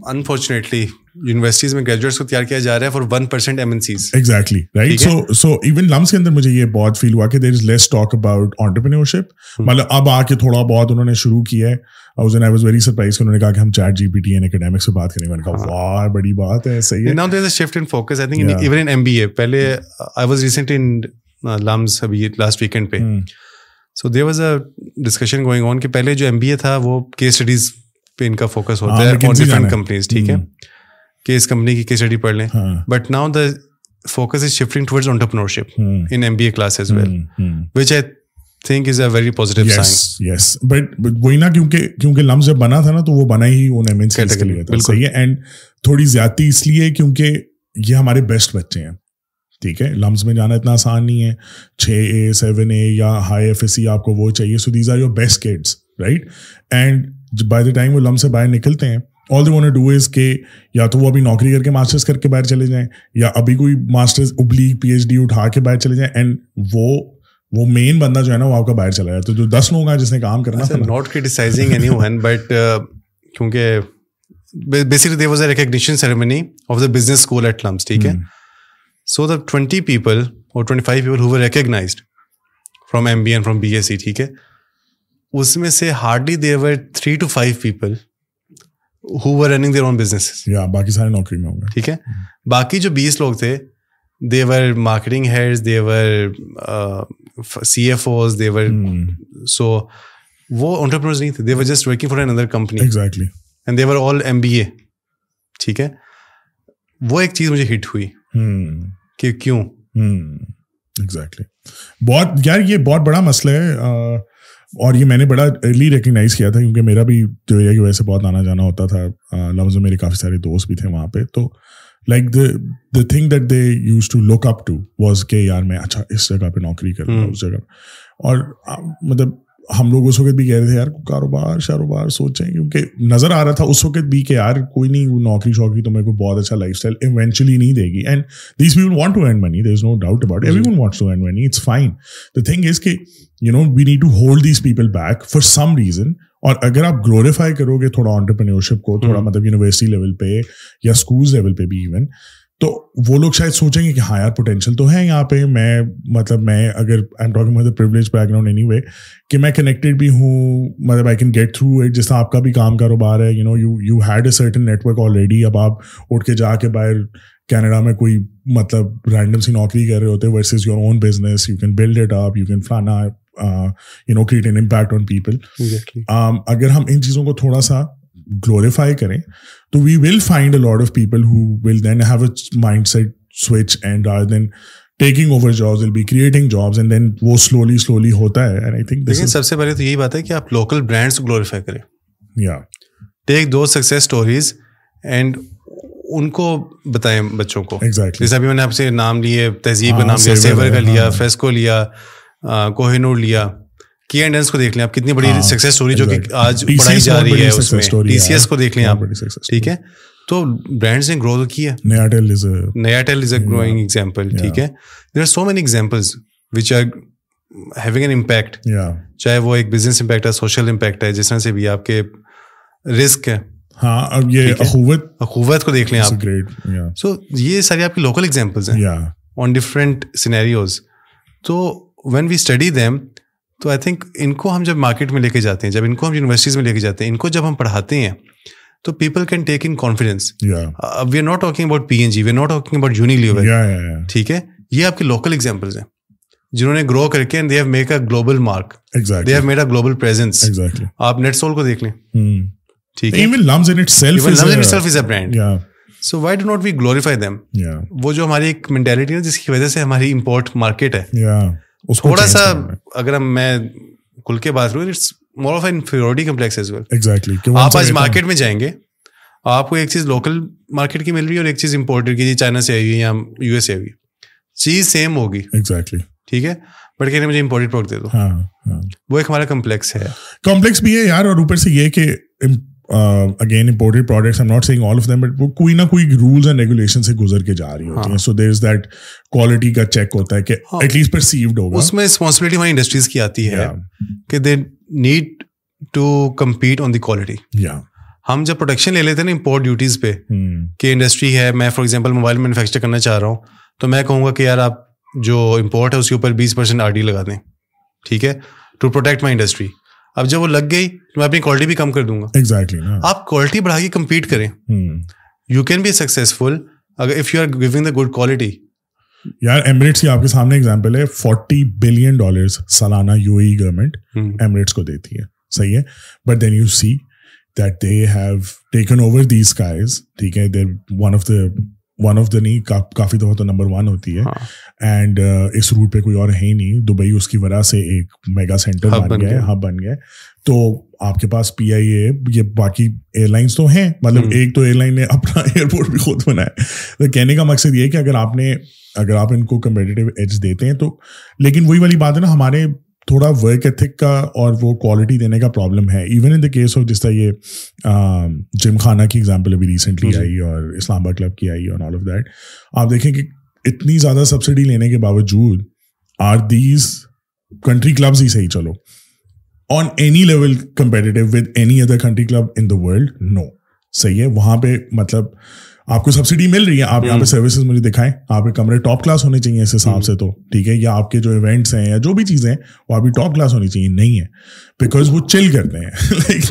انفارچونیٹلی یونیورسٹیز میں گریجویٹس کو تیار کیا جا رہا ہے for one percent M N C's exactly right so so even LUMS کے اندر مجھے یہ بہت فیل ہوا کہ there is less talk about entrepreneurship مطلب اب آ کے تھوڑا بہت انہوں نے شروع کیا ہے۔ اس دن آئی واز ویری سرپرائز کہ انہوں نے کہا کہ ہم chat G P T and academic سے بات کریں۔ میں نے کہا واہ بڑی بات ہے صحیح ہے۔ Now there is shift in focus I think even in M B A پہلے آئی واز ریسنٹ لمس ابھی لاسٹ ویکینڈ پہ۔ So there was a discussion going on کہ پہلے جو ایم بی اے تھا وہ کیس اسٹڈیز پہ ان کا فوکس ہوتا ہے ڈفرنٹ کمپنیز ٹھیک ہے۔ کہ اس کمپنی کی کیس اسٹڈی پڑھ لیں۔ But now the focus is shifting towards entrepreneurship in M B A class as well which I think is a very positive sign yes but وہی نا کیونکہ کیونکہ لمس جب بنا تھا نا تو وہ بنا ہی این سی کے لیے تھا۔ صحیح ہے۔ اینڈ تھوڑی زیادتی اس لیے کیونکہ یہ ہمارے بیسٹ بچے ہیں۔ ٹھیک ہے لمس میں جانا اتنا آسان نہیں ہے۔ چھ اے سیون اے یا ہائی ایف ایس سی آپ کو وہ چاہیے۔ So these are your best kids right and by the time وہ لم سے باہر نکلتے ہیں آل دی وانٹ ڈو از کہ یا تو وہ ابھی نوکری کر کے ماسٹرس کر کے باہر چلے جائیں یا ابھی کوئی ماسٹرز ابلی پی ایچ ڈی اٹھا کے باہر چلے جائیں۔ اینڈ وہ وہ مین بندہ جو ہے نا وہ آپ کا باہر چلا جاتا ہے جو دس لوگ ہیں جس نے کام کرنا تھا not criticizing any one but کیونکہ basically there was a recognition ceremony of the business school at LUMS ٹھیک ہے۔ سو دا ٹوینٹی پیپل اور twenty five people who recognized from M B N from B S C ٹھیک ہے اس میں سے hardly there were three two five people who were running their own business باقی سارے نوکری میں ہوں گے ٹھیک ہے باقی جو بیس لوگ تھے they were marketing heads they were C F Os they were so وہ انٹرپرنز نہیں تھے they're just working for another company exactly and they're all M B A ٹھیک ہے وہ ایک چیز مجھے ہٹ ہوئی کہ کیوں ایگزیکٹلی بہت یار یہ بہت بڑا مسئلہ ہے اور یہ میں نے بڑا ارلی ریکگنائز کیا تھا کیونکہ میرا بھی جو ایریا کی وجہ سے بہت آنا جانا ہوتا تھا لفظ میرے کافی سارے دوست بھی تھے وہاں پہ تو like the the thing that they use to look up to was کہ یار میں اچھا اس جگہ پہ نوکری کر رہا ہوں اس جگہ اور مطلب ہم لوگ اس وقت بھی کہہ رہے تھے یار کاروبار شاروبار سوچیں. کیونکہ نظر آ رہا تھا اس وقت بھی کہ یار کوئی نہیں نوکری شوکری تو میرے کو بہت اچھا لائف اسٹائل ایونچولی نہیں دے گی. And these people want to earn money there is no doubt about everyone wants to earn money it's fine the thing is کہ you know we need to hold these people back for some reason اور اگر آپ گلوریفائی کرو گے تھوڑا آنٹرپرینورشپ کو تھوڑا مطلب یونیورسٹی لیول پہ یا اسکولز لیول پہ بھی ایون تو وہ لوگ شاید سوچیں گے کہ ہاں یار پوٹینشیل تو ہے یہاں پہ۔ میں مطلب میں اگر I am talking privilege background anyway کہ میں کنیکٹیڈ بھی ہوں مطلب I can get through it جس طرح آپ کا بھی کام کاروبار ہے you know you you had a certain network already اب آپ اٹھ کے جا کے باہر کینیڈا میں کوئی مطلب رینڈم سی نوکری کر رہے ہوتے versus your own business you can build it up you can فلانا you know create an impact on people اگر ہم ان چیزوں کو تھوڑا سا گلوریفائی کریں تو we will find a lot of people who will then have a mindset switch and are then taking over jobs will be creating jobs and then وہ سلولی سلولی ہوتا ہے. اینڈ آئی تھنک لیکن سب سے پہلے تو یہی بات ہے کہ آپ لوکل برانڈس کو گلوریفائی کریں۔ یا take two success stories and ان کو بتائیں بچوں کو۔ جیسے ابھی میں نے آپ سے نام لیے تہذیب کا نام لیا سیور کا لیا فیسکو لیا کوہ نور لیا۔ کی اینڈ کو دیکھ لیں۔ آپ کتنی بڑی سکسیز اسٹوری جو کہ آج پڑھائی جا رہی ہے اس میں۔ ٹی سی ایس کو دیکھ لیں آپ ٹھیک ہے۔ تو برانڈس نے گرو کی ہے Nayatel is Nayatel is a growing example ٹھیک ہے؟ There are so many examples which are having an impact چاہے وہ ایک بزنس امپیکٹ ہے سوشل امپیکٹ ہے جس طرح سے بھی آپ کے رسک ہے۔ ہاں اب یہ اخوت اخوت کو دیکھ لیں آپ۔ سو یہ ساری آپ کی لوکل ایگزامپلس ہیں۔ آن ڈفرینٹ سینیریوز تو وین وی اسٹڈی دیم تو آئی تھنک ان کو ہم جب مارکیٹ میں لے کے جاتے ہیں جب ان کو ہم یونیورسٹیز میں لے کے جاتے ہیں ان کو جب ہم پڑھاتے ہیں تو people can take in confidence we are not talking about P N G we are not talking about Unilever ٹھیک ہے؟ یہ آپ کے لوکل ایگزامپلس ہیں جنہوں نے گرو کر کے they have make a global mark they have made a global presence آپ نیٹ سول کو دیکھ لیں۔ ٹھیک ہے؟ So why do not we glorify them وہ جو ہماری ایک مینٹیلٹی ہے جس کی وجہ سے ہماری امپورٹ مارکیٹ ہے۔ تھوڑا سا اگر میں کھل کے بات کروں it's more of inferiority complex as well آپ آج مارکیٹ میں جائیں گے آپ کو ایک چیز لوکل مارکیٹ کی مل رہی ہے اور ایک چیز امپورٹڈ کی چائنا سے آئی ہوئی یا یو ایس سے آئی ہوئی چیز سیم ہوگی۔ ایگزیکٹلی ٹھیک ہے؟ بٹ کہنے مجھے امپورٹڈ پروڈکٹ دے دو۔ ہاں، ہاں۔ وہ ایک ہمارا کمپلیکس ہے۔ کمپلیکس بھی ہے یار اور اوپر سے یہ کہ again imported products not seeing all of them but وہ کوئی نہ کوئی رولس اینڈ ریگولیشن سے گزر کے جا رہی ہوتی ہیں. So there is that quality کا چیک ہوتا ہے کہ ایٹ لیسٹ پرسیوڈ ہوگا. اس میں رسپانسبلٹی ہماری انڈسٹریز کی آتی ہے کہ they need to compete on the quality ہم جب پروڈکشن لے لیتے ہیں نا امپورٹ ڈیوٹیز پہ کہ انڈسٹری ہے میں فار ایگزامپل موبائل مینوفیکچر کرنا چاہ رہا ہوں تو میں کہوں گا کہ یار آپ جو امپورٹ ہے اس کے اوپر بیس پرسینٹ آر ڈی لگا دیں. ٹھیک ہے؟ ٹو پروٹیکٹ مائی انڈسٹری اب جب وہ لگ گئی تو میں اپنی کوالٹی بھی کم کر دوں گا۔ ایگزیکٹلی آپ کوالٹی بڑھا کے کمپیٹ کریں۔ یو کین بی سکسیزفل اگر if you are giving the good quality یار ایمریٹس کی آپ کے سامنے ایگزامپل ہے فورٹی بلین ڈالر سالانہ یو اے گورنمنٹ ایمریٹس کو دیتی ہے۔ صحیح ہے؟ But then you see that they have taken over these skies ٹھیک ہے؟ There one of the one of the نہیں کافی دفعہ تو نمبر ون ہوتی ہے اینڈ اس روٹ پہ کوئی اور ہے ہی نہیں دبئی اس کی وجہ سے ایک میگا سینٹر بن گیا ہب بن گیا تو آپ کے پاس پی آئی اے یہ باقی ایئر لائنس تو ہیں مطلب ایک تو ایئر لائن نے اپنا ایئرپورٹ بھی خود بنایا تو کہنے کا مقصد یہ کہ اگر آپ نے اگر آپ ان کو کمپیٹیو ایج دیتے ہیں تو لیکن وہی والی بات ہے نا ہمارے تھوڑا ورک ایتھک کا اور وہ کوالٹی دینے کا پرابلم ہے. Even in the case of جس طرح یہ جم خانہ کی ایگزامپل ابھی ریسنٹلی آئی اور اسلام آباد کلب کی آئی اور آل آف دیٹ آپ دیکھیں کہ اتنی زیادہ سبسڈی لینے کے باوجود آر دیز کنٹری کلبز ہی صحیح چلو؟ On any level competitive with any other country club in the world no صحیح ہے؟ وہاں پہ مطلب آپ کو سبسڈی مل رہی ہے آپ یہاں پہ سروسز مجھے دکھائیں۔ آپ کے کمرے ٹاپ کلاس ہونے چاہیے اس حساب سے تو ٹھیک ہے؟ یا آپ کے جو ایونٹس ہیں یا جو بھی چیزیں ہیں وہ آپ کی ٹاپ کلاس ہونی چاہیے نہیں ہے۔ بیکاز وہ چل کرتے ہیں۔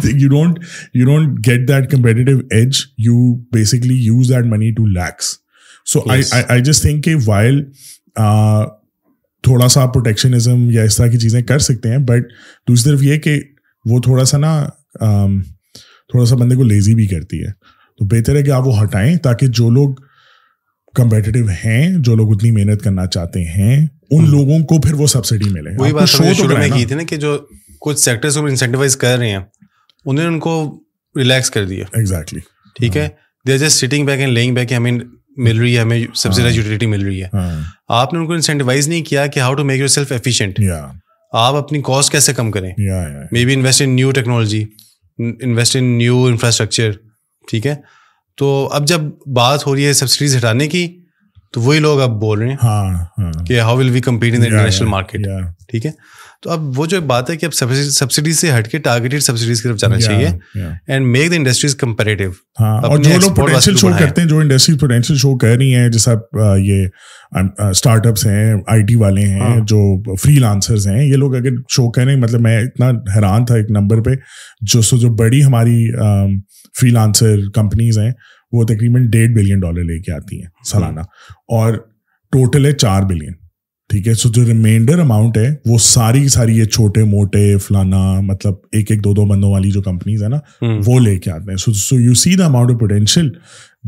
You don't you don't get that competitive edge you basically use that money to leaks so I just think کہ وائل تھوڑا سا آپ پروٹیکشنزم یا اس طرح کی چیزیں کر سکتے ہیں بٹ دوسری طرف یہ کہ وہ تھوڑا سا نا تھوڑا سا بندے کو لیزی بھی کرتی ہے تو بہتر ہے کہ آپ وہ ہٹائیں تاکہ جو لوگ کمپیٹیو ہیں جو لوگ اتنی محنت کرنا چاہتے ہیں ان لوگوں کو پھر وہ سبسڈی ملے۔ وہی بات شروع میں کی تھی نا کہ جو کچھ سیکٹرس کو انسینٹیوائز کر رہے ہیں انہوں نے ان کو ریلیکس کر دیا۔ ایگزیکٹلی ٹھیک ہے؟ They are just sitting back and leaning back ہمیں مل رہی ہے ہمیں سبسڈائز یوٹیلیٹی مل رہی ہے۔ ہاں۔ آپ نے ان کو انسینٹیوائز نہیں کیا کہ how to make yourself efficient آپ اپنی کاسٹ کیسے کم کریں؟ May be invest in new technology invest in new infrastructure ٹھیک ہے؟ تو اب جب بات ہو رہی ہے سبسڈیز ہٹانے کی تو وہی لوگ اب بول رہے ہیں ہاں، ہاں۔ کہ how will we compete in international market ٹھیک ہے؟ تو اب وہ جو بات ہے کہ اب سبسڈیز سے ہٹ کے ٹارگیٹڈ سبسڈیز کی طرف جانا چاہیے and make the industries comparative اور جو لوگ پوٹینشیل شو کرتے ہیں جو انڈسٹریز پوٹینشیل شو کر رہی ہیں جیسا یہ اسٹارٹ اپس ہیں آئی ٹی والے ہیں ہاں۔ جو فری لانسرز ہیں یہ لوگ اگر شو کریں مطلب میں اتنا حیران تھا ایک نمبر پہ جو سو جو بڑی ہماری فری لانسر کمپنیز ہیں وہ تقریباً ڈیڑھ بلین ڈالر لے کے آتی ہیں سالانہ۔ اور ٹوٹل ہے چار بلین۔ ٹھیک ہے سو جو ریمائنڈر اماؤنٹ ہے وہ ساری ساری یہ چھوٹے موٹے فلانا مطلب ایک ایک دو دو بندوں والی جو کمپنیز ہیں نا وہ لے کے آتے ہیں۔ So so you see the amount of potential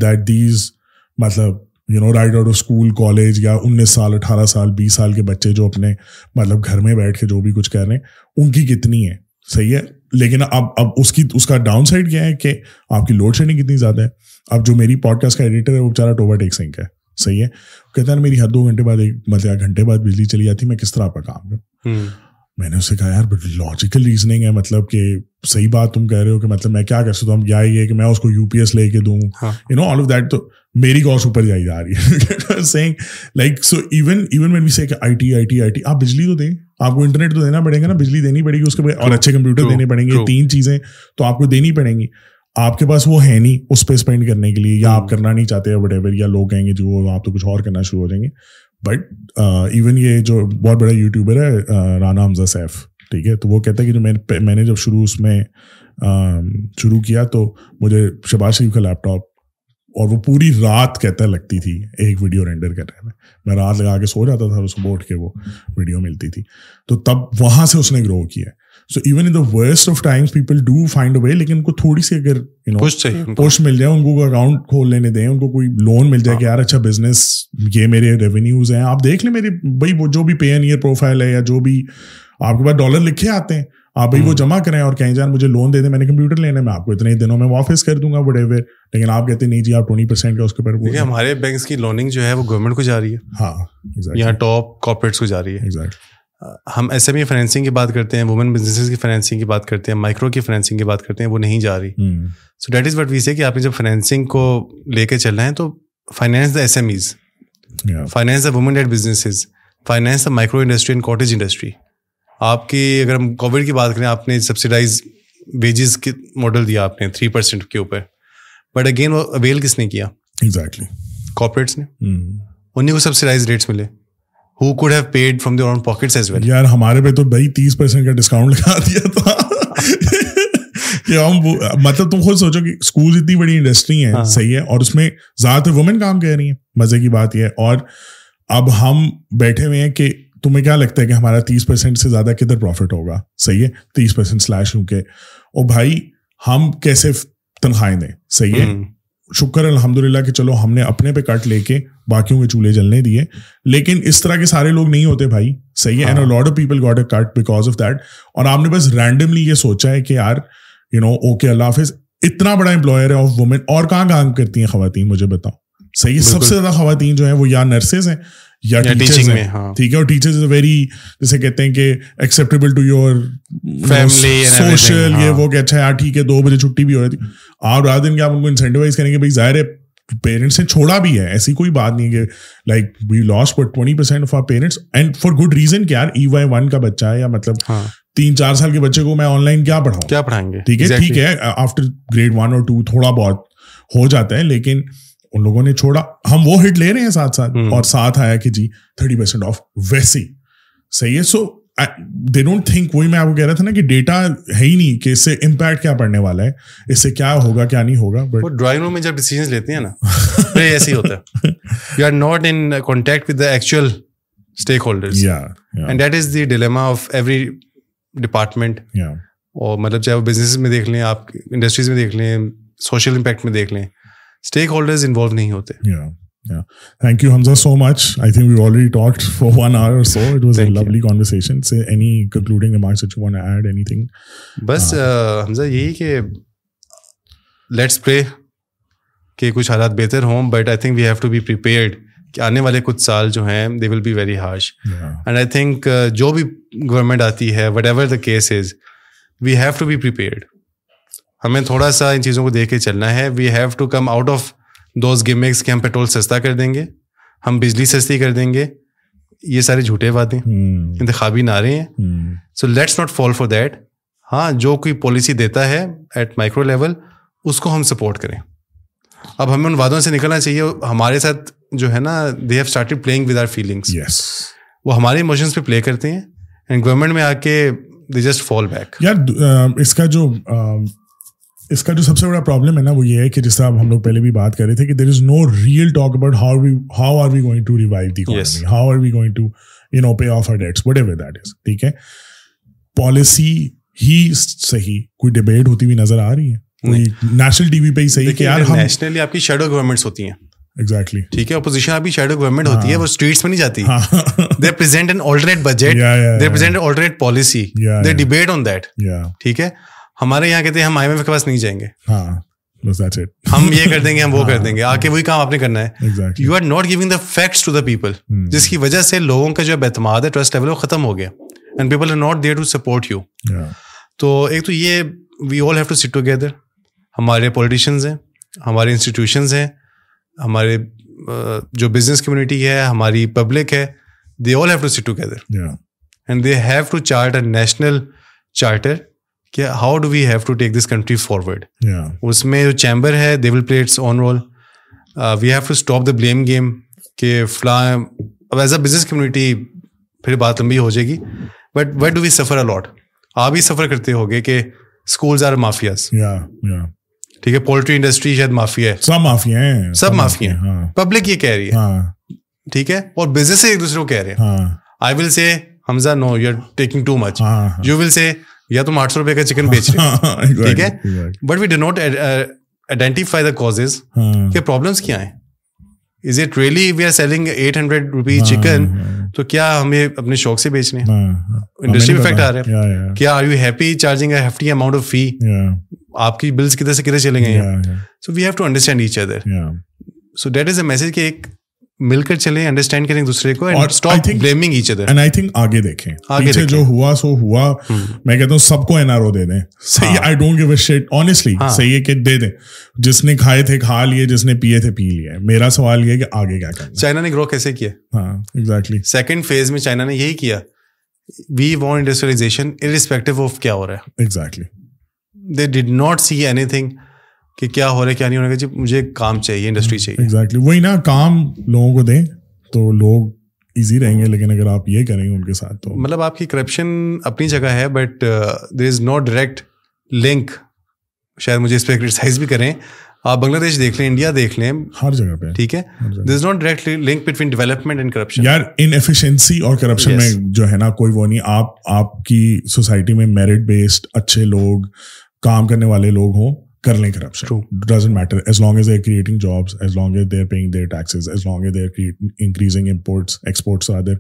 that these مطلب you know right out of school college یا انیس سال اٹھارہ سال بیس سال کے بچے جو اپنے مطلب گھر میں بیٹھ کے جو بھی کچھ کر رہے ہیں ان کی کتنی ہے؟ صحیح ہے؟ لیکن اب اب اس کی اس کا ڈاؤن سائڈ کیا ہے کہ آپ کی لوڈ شیڈنگ کتنی زیادہ ہے؟ اب جو میری پوڈ کاسٹ کا ایڈیٹر ہے وہ بےچارا ٹوبا ٹیک سنک ہے صحیح ہے؟ کہتا ہے میری ہر دو گھنٹے بعد ایک مطلب گھنٹے بعد بجلی چلی جاتی میں کس طرح آپ کا کام کروں؟ میں نے اسے کہا یار بٹ لاجیکل ریزننگ ہے مطلب کہ صحیح بات تم کہہ رہے ہو کہ مطلب میں کیا کر سکتا ہوں؟ یا یہ کہ میں اس کو یو پی ایس لے کے دوں؟ You know all of that تو میری کاسٹ اوپر جائی جا رہی ہے۔ Like so even even when we say I T I T I T آپ بجلی تو دیں۔ آپ کو انٹرنیٹ تو دینا پڑے گا نا بجلی دینی پڑے گی اس کے بعد اور اچھے کمپیوٹر دینے پڑیں گے تین چیزیں تو آپ کو دینی پڑیں گی۔ آپ کے پاس وہ ہے نہیں اس پہ اسپینڈ کرنے کے لیے یا آپ کرنا نہیں چاہتے وٹ ایور یا لوگ کہیں گے جو آپ تو کچھ اور کرنا شروع ہو جائیں گے۔ بٹ ایون یہ جو بہت بڑا یوٹیوبر ہے رانا حمزہ سیف ٹھیک ہے؟ تو وہ کہتا ہے کہ جو میں نے جب شروع اس میں شروع کیا تو مجھے شباز شریف کا لیپ ٹاپ اور وہ پوری رات کہتا لگتی تھی ایک ویڈیو رینڈر کرنے میں میں رات لگا کے سو جاتا تھا اس کو اٹھ کے وہ ویڈیو ملتی تھی۔ تو تب وہاں سے اس نے گرو کیا so even in the worst of times people do find a way لیکن ان کو تھوڑی سی اگر پوسٹ مل جائے ان کو اکاؤنٹ کھول لینے دیں ان کو کوئی لون مل جائے کہ یار اچھا بزنس یہ میرے ریونیوز ہیں۔ آپ دیکھ لیں میری بھائی وہ جو بھی پے این ایئر پروفائل ہے یا جو بھی آپ کے پاس ڈالر لکھے آتے ہیں آپ بھائی وہ جمع کریں اور کہیں جان مجھے لون دے دیں میں نے کمپیوٹر لینا میں آپ کو اتنے دنوں میں واپس کر دوں گا وٹ ایور لیکن آپ کہتے نہیں جی آپ ٹوئنٹی پرسینٹ کا اس کے اوپر ہمارے بینکس کی لوننگ جو ہے وہ گورنمنٹ کو جا رہی ہے۔ ہاں یہاں ٹاپ کارپوریٹس کو جا رہی ہے۔ ہم ایس ایم ای فائنینسنگ کی بات کرتے ہیں وومن بزنس کی فائنینسنگ کی بات کرتے ہیں مائکرو کی فائنینسنگ کی بات کرتے ہیں وہ نہیں جا رہی۔ سو دیٹ از وٹ وی سے کہ آپ نے جب فائنینسنگ کو لے کے چل رہے ہیں تو finance the S M Es finance the women led businesses finance the micro industry and cottage industry آپ کی اگر ہم کووڈ کی بات کریں آپ نے سبسڈائز ویجز کی ماڈل دیا آپ نے تھری پرسینٹ کے اوپر۔ بٹ اگین وہ اویل کس نے کیا؟ ایگزیکٹلی کارپوریٹس نے۔ انہیں کو سبسڈائز ریٹس ملے۔ Who could have paid from their own pockets as well یار ہمارے پہ تو بھائی تیس پرسینٹ کا ڈسکاؤنٹ لگا دیا تھا کہ ہم مطلب تم خود سوچو کہ اسکول اتنی بڑی انڈسٹری ہے ہاں۔ صحیح ہے۔ اور اس میں زیادہ تر وومن کام کر رہی ہیں۔ مزے کی بات یہ ہے۔ اور اب ہم بیٹھے ہوئے ہیں کہ تمہیں کیا لگتا ہے کہ ہمارا تیس پرسینٹ سے زیادہ کدھر پروفٹ ہوگا؟ صحیح ہے؟ تیس پرسینٹ سلیش کیونکہ اور بھائی ہم کیسے تنخواہیں دیں؟ صحیح ہے؟ شکر الحمد للہ کہ چلو ہم نے اپنے پہ کٹ لے کے باقیوں کے چولہے جلنے دیے۔ لیکن اس طرح کے سارے لوگ نہیں ہوتے بھائی۔ صحیح ہے؟ Lot of people got a cut because of that اور آپ نے بس رینڈملی یہ سوچا ہے کہ یار یو نو اوکے اللہ حافظ اتنا بڑا امپلائر ہے آف وومین اور کہاں کام کرتی ہیں خواتین؟ مجھے بتاؤ۔ صحیح ہے؟ سب سے زیادہ خواتین جو ہیں وہ یا نرسز ہیں یا ہاں۔ ٹھیک ہے اور ٹیچرز ویری جیسے کہتے ہیں کہ ایکسیپٹیبل ٹو یور سوشل یہ وہ کہ اچھا یار ٹھیک ہے دو بجے چھٹی بھی ہو رہی تھی. آپ رات دن کے آپ ان کو انسینٹیوائز کریں گے بھائی ظاہر ہے پیرنٹس نے چھوڑا بھی ہے ایسی کوئی بات نہیں کہ like we lose but twenty percent of our parents and for good reason کہ یار ای وائی ون کا بچہ ہے یا مطلب ہاں۔ تین چار سال کے بچے کو میں آن لائن کیا پڑھاؤں? کیا پڑھائیں گے؟ ٹھیک ہے ٹھیک ہے آفٹر گریڈ ون اور ٹو تھوڑا بہت ہو جاتا ہے لیکن ان لوگوں نے چھوڑا۔ ہم وہ ہٹ لے رہے ہیں ساتھ ساتھ۔ اور ساتھ آیا کہ جی تھرٹی پرسینٹ آف ویسی صحیح ہے۔ سو دے ڈونٹ تھنک وہی میں آپ کو کہہ رہا تھا نا کہ ڈیٹا ہے ہی نہیں کہ اس سے امپیکٹ کیا پڑنے والا ہے۔ اس سے کیا ہوگا کیا نہیں ہوگا۔ بٹ ڈرائنگ روم میں جب ڈیسیزن لیتے ہیں نا ایسے ہی ہوتا ہے۔ You are not in contact with the actual stakeholder and that is the dilemma of every department اور مطلب چاہے وہ بزنس میں دیکھ لیں آپ انڈسٹریز میں دیکھ لیں سوشل امپیکٹ میں دیکھ لیں۔ اسٹیک ہولڈرز انوالو نہیں ہوتے thank you Hamza so much I think we already talk for one hour so it was a lovely conversation say any concluding remarks you want add anything بس حمزہ یہی کہ لیٹس پرے کہ کچھ حالات بہتر ہوں but I think we have to be prepared کہ آنے والے کچھ سال جو ہیں they will be very harsh and I think جو بھی گورنمنٹ آتی ہے whatever the case is we have to be prepared ہمیں تھوڑا سا ان چیزوں کو دیکھ کے چلنا ہے۔ We have to come out of those gimmicks کہ ہم پیٹرول سستا کر دیں گے ہم بجلی سستی کر دیں گے۔ یہ سارے جھوٹے باتیں انتخابی نعرے ہیں۔ So let's not fall for that ہاں جو کوئی پالیسی دیتا ہے ایٹ مائکرو لیول اس کو ہم سپورٹ کریں۔ اب ہمیں ان وادوں سے نکلنا چاہیے۔ ہمارے ساتھ جو ہے نا they have started playing with our feelings وہ ہمارے ایموشنس پہ پلے کرتے ہیں۔ اینڈ گورنمنٹ میں آ کے دے جسٹ فال بیک یار اس کا جو اس کا جو سب سے بڑا پرابلم ہے نا وہ یہ ہے کہ جس طرح ہم لوگ پہلے بھی بات کر رہے تھے کہ there is no real talk about how we how are we going to revive the how are we going to you know pay off our debts whatever that is ٹھیک ہے پالیسی ہی صحیح کوئی ڈبیٹ ہوتی ہوئی نظر آ رہی ہے کوئی نیشنل ٹی وی پہ ہی صحیح کہ یار نیشنلی آپ کی شیڈو گورنمنٹس ہوتی ہیں ایگزیکٹلی ٹھیک ہے اپوزیشن آپ کی شیڈو گورنمنٹ ہوتی ہے وہ اسٹریٹس میں نہیں جاتی they present an alternate budget they present alternate policy they debate on that ٹھیک ہے ہمارے یہاں کہتے ہیں ہم آئی ایم ایف کے پاس نہیں جائیں گے۔ ہاں ہم یہ کر دیں گے ہم وہ کر دیں گے۔ آ کے وہی کام آپ نے کرنا ہے۔ You are not giving the facts to the people جس کی وجہ سے لوگوں کا جو اعتماد ہے ٹرسٹ لیول وہ ختم ہو گیا۔ And people are not there to support you تو ایک تو یہ we all have to sit together ہمارے پولیٹیشینز ہیں ہمارے انسٹیٹیوشنز ہیں ہمارے جو بزنس کمیونٹی ہے ہماری پبلک ہے they all have to sit together and they have to chart a national charter کہ how do we have to take this country forward اس میں جو چیمبر ہے they will play its own role we have to stop the blame game کہ فلاں اب ایز اے بزنس کمیونٹی پھر بات لمبی ہو جائے گی. بٹ وٹ ڈو وی سفر الاٹ آپ ہی سفر کرتے ہو گے کہ اسکولز آر مافیاز ٹھیک ہے پولٹری انڈسٹری شاید مافیا ہے. سب مافیا ہیں سب مافیا ہیں۔ پبلک یہ کہہ رہی ہے۔ ٹھیک ہے اور بزنس ایک دوسرے کو کہہ رہے ہیں۔ I will say Hamza no you are taking too much you will say یا تم آٹھ سو روپے کا چکن بیچ رہے (laughs) ٹھیک ہے؟ But we do not identify the cause کہ پرابلمس کیا ہیں؟ Is it really we are selling at hundred rupees chicken تو کیا ہمیں اپنے شوق سے بیچنے انڈسٹری میں افیکٹ آ رہا ہے کیا are you happy charging hefty amount of fee آپ کی بلس کدھر سے کدھر چلیں گے so we have to understand each other so that is a message کہ ایک مل کر چلیں انڈرسٹینڈ کریں دوسرے کو blaming each other and I think آگے دیکھیں. پیچھے جو ہوا سو ہوا میں کہتا ہوں سب کو این آر او دے دیں. صحیح I don't give a shit honestly صحیح ہے کہ دے دیں. جس نے کھائے تھے کھا لیے جس نے پیے تھے پی لیے. میرا سوال یہ ہے کہ آگے کیا کرنا چائنا نے گرو کیسے کیا؟ ہاں ایگزیکٹلی سیکنڈ فیز میں چائنا نے یہی کیا. We want industrialization irrespective of کیا ہو رہا ہے. Exactly they did not see anything کہ کیا ہو رہا ہے کیا نہیں ہو رہا جی مجھے کام چاہیے انڈسٹری چاہیے۔ ایگزیکٹلی وہی نا کام لوگوں کو دیں تو لوگ ایزی رہیں گے لیکن اگر آپ یہ کریں گے ان کے ساتھ تو۔ مطلب آپ کی کرپشن اپنی جگہ ہے but there is no direct link شاید مجھے اس پہ کرٹیسائز بھی کریں۔ آپ بنگلہ دیش دیکھ لیں انڈیا دیکھ لیں۔ ہر جگہ پہ۔ ٹھیک ہے؟ There is not direct link between development and corruption یار ان ایفیشنسی اور کرپشن میں جو ہے نا کوئی وہ نہیں۔ آپ آپ کی سوسائٹی میں میرٹ بیسڈ اچھے لوگ کام کرنے والے لوگ ہوں۔ کر لیں corruption doesn't matter as long as they creating jobs as long as they paying their taxes as long as they increasing imports exports other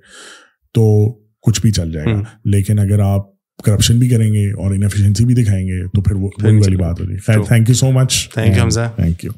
تو کچھ بھی چل جائے گا. لیکن اگر آپ کرپشن بھی کریں گے اور انفیشنسی بھی دکھائیں گے تو پھر وہ والی بات ہوگی خیر thank you so much thank you thank you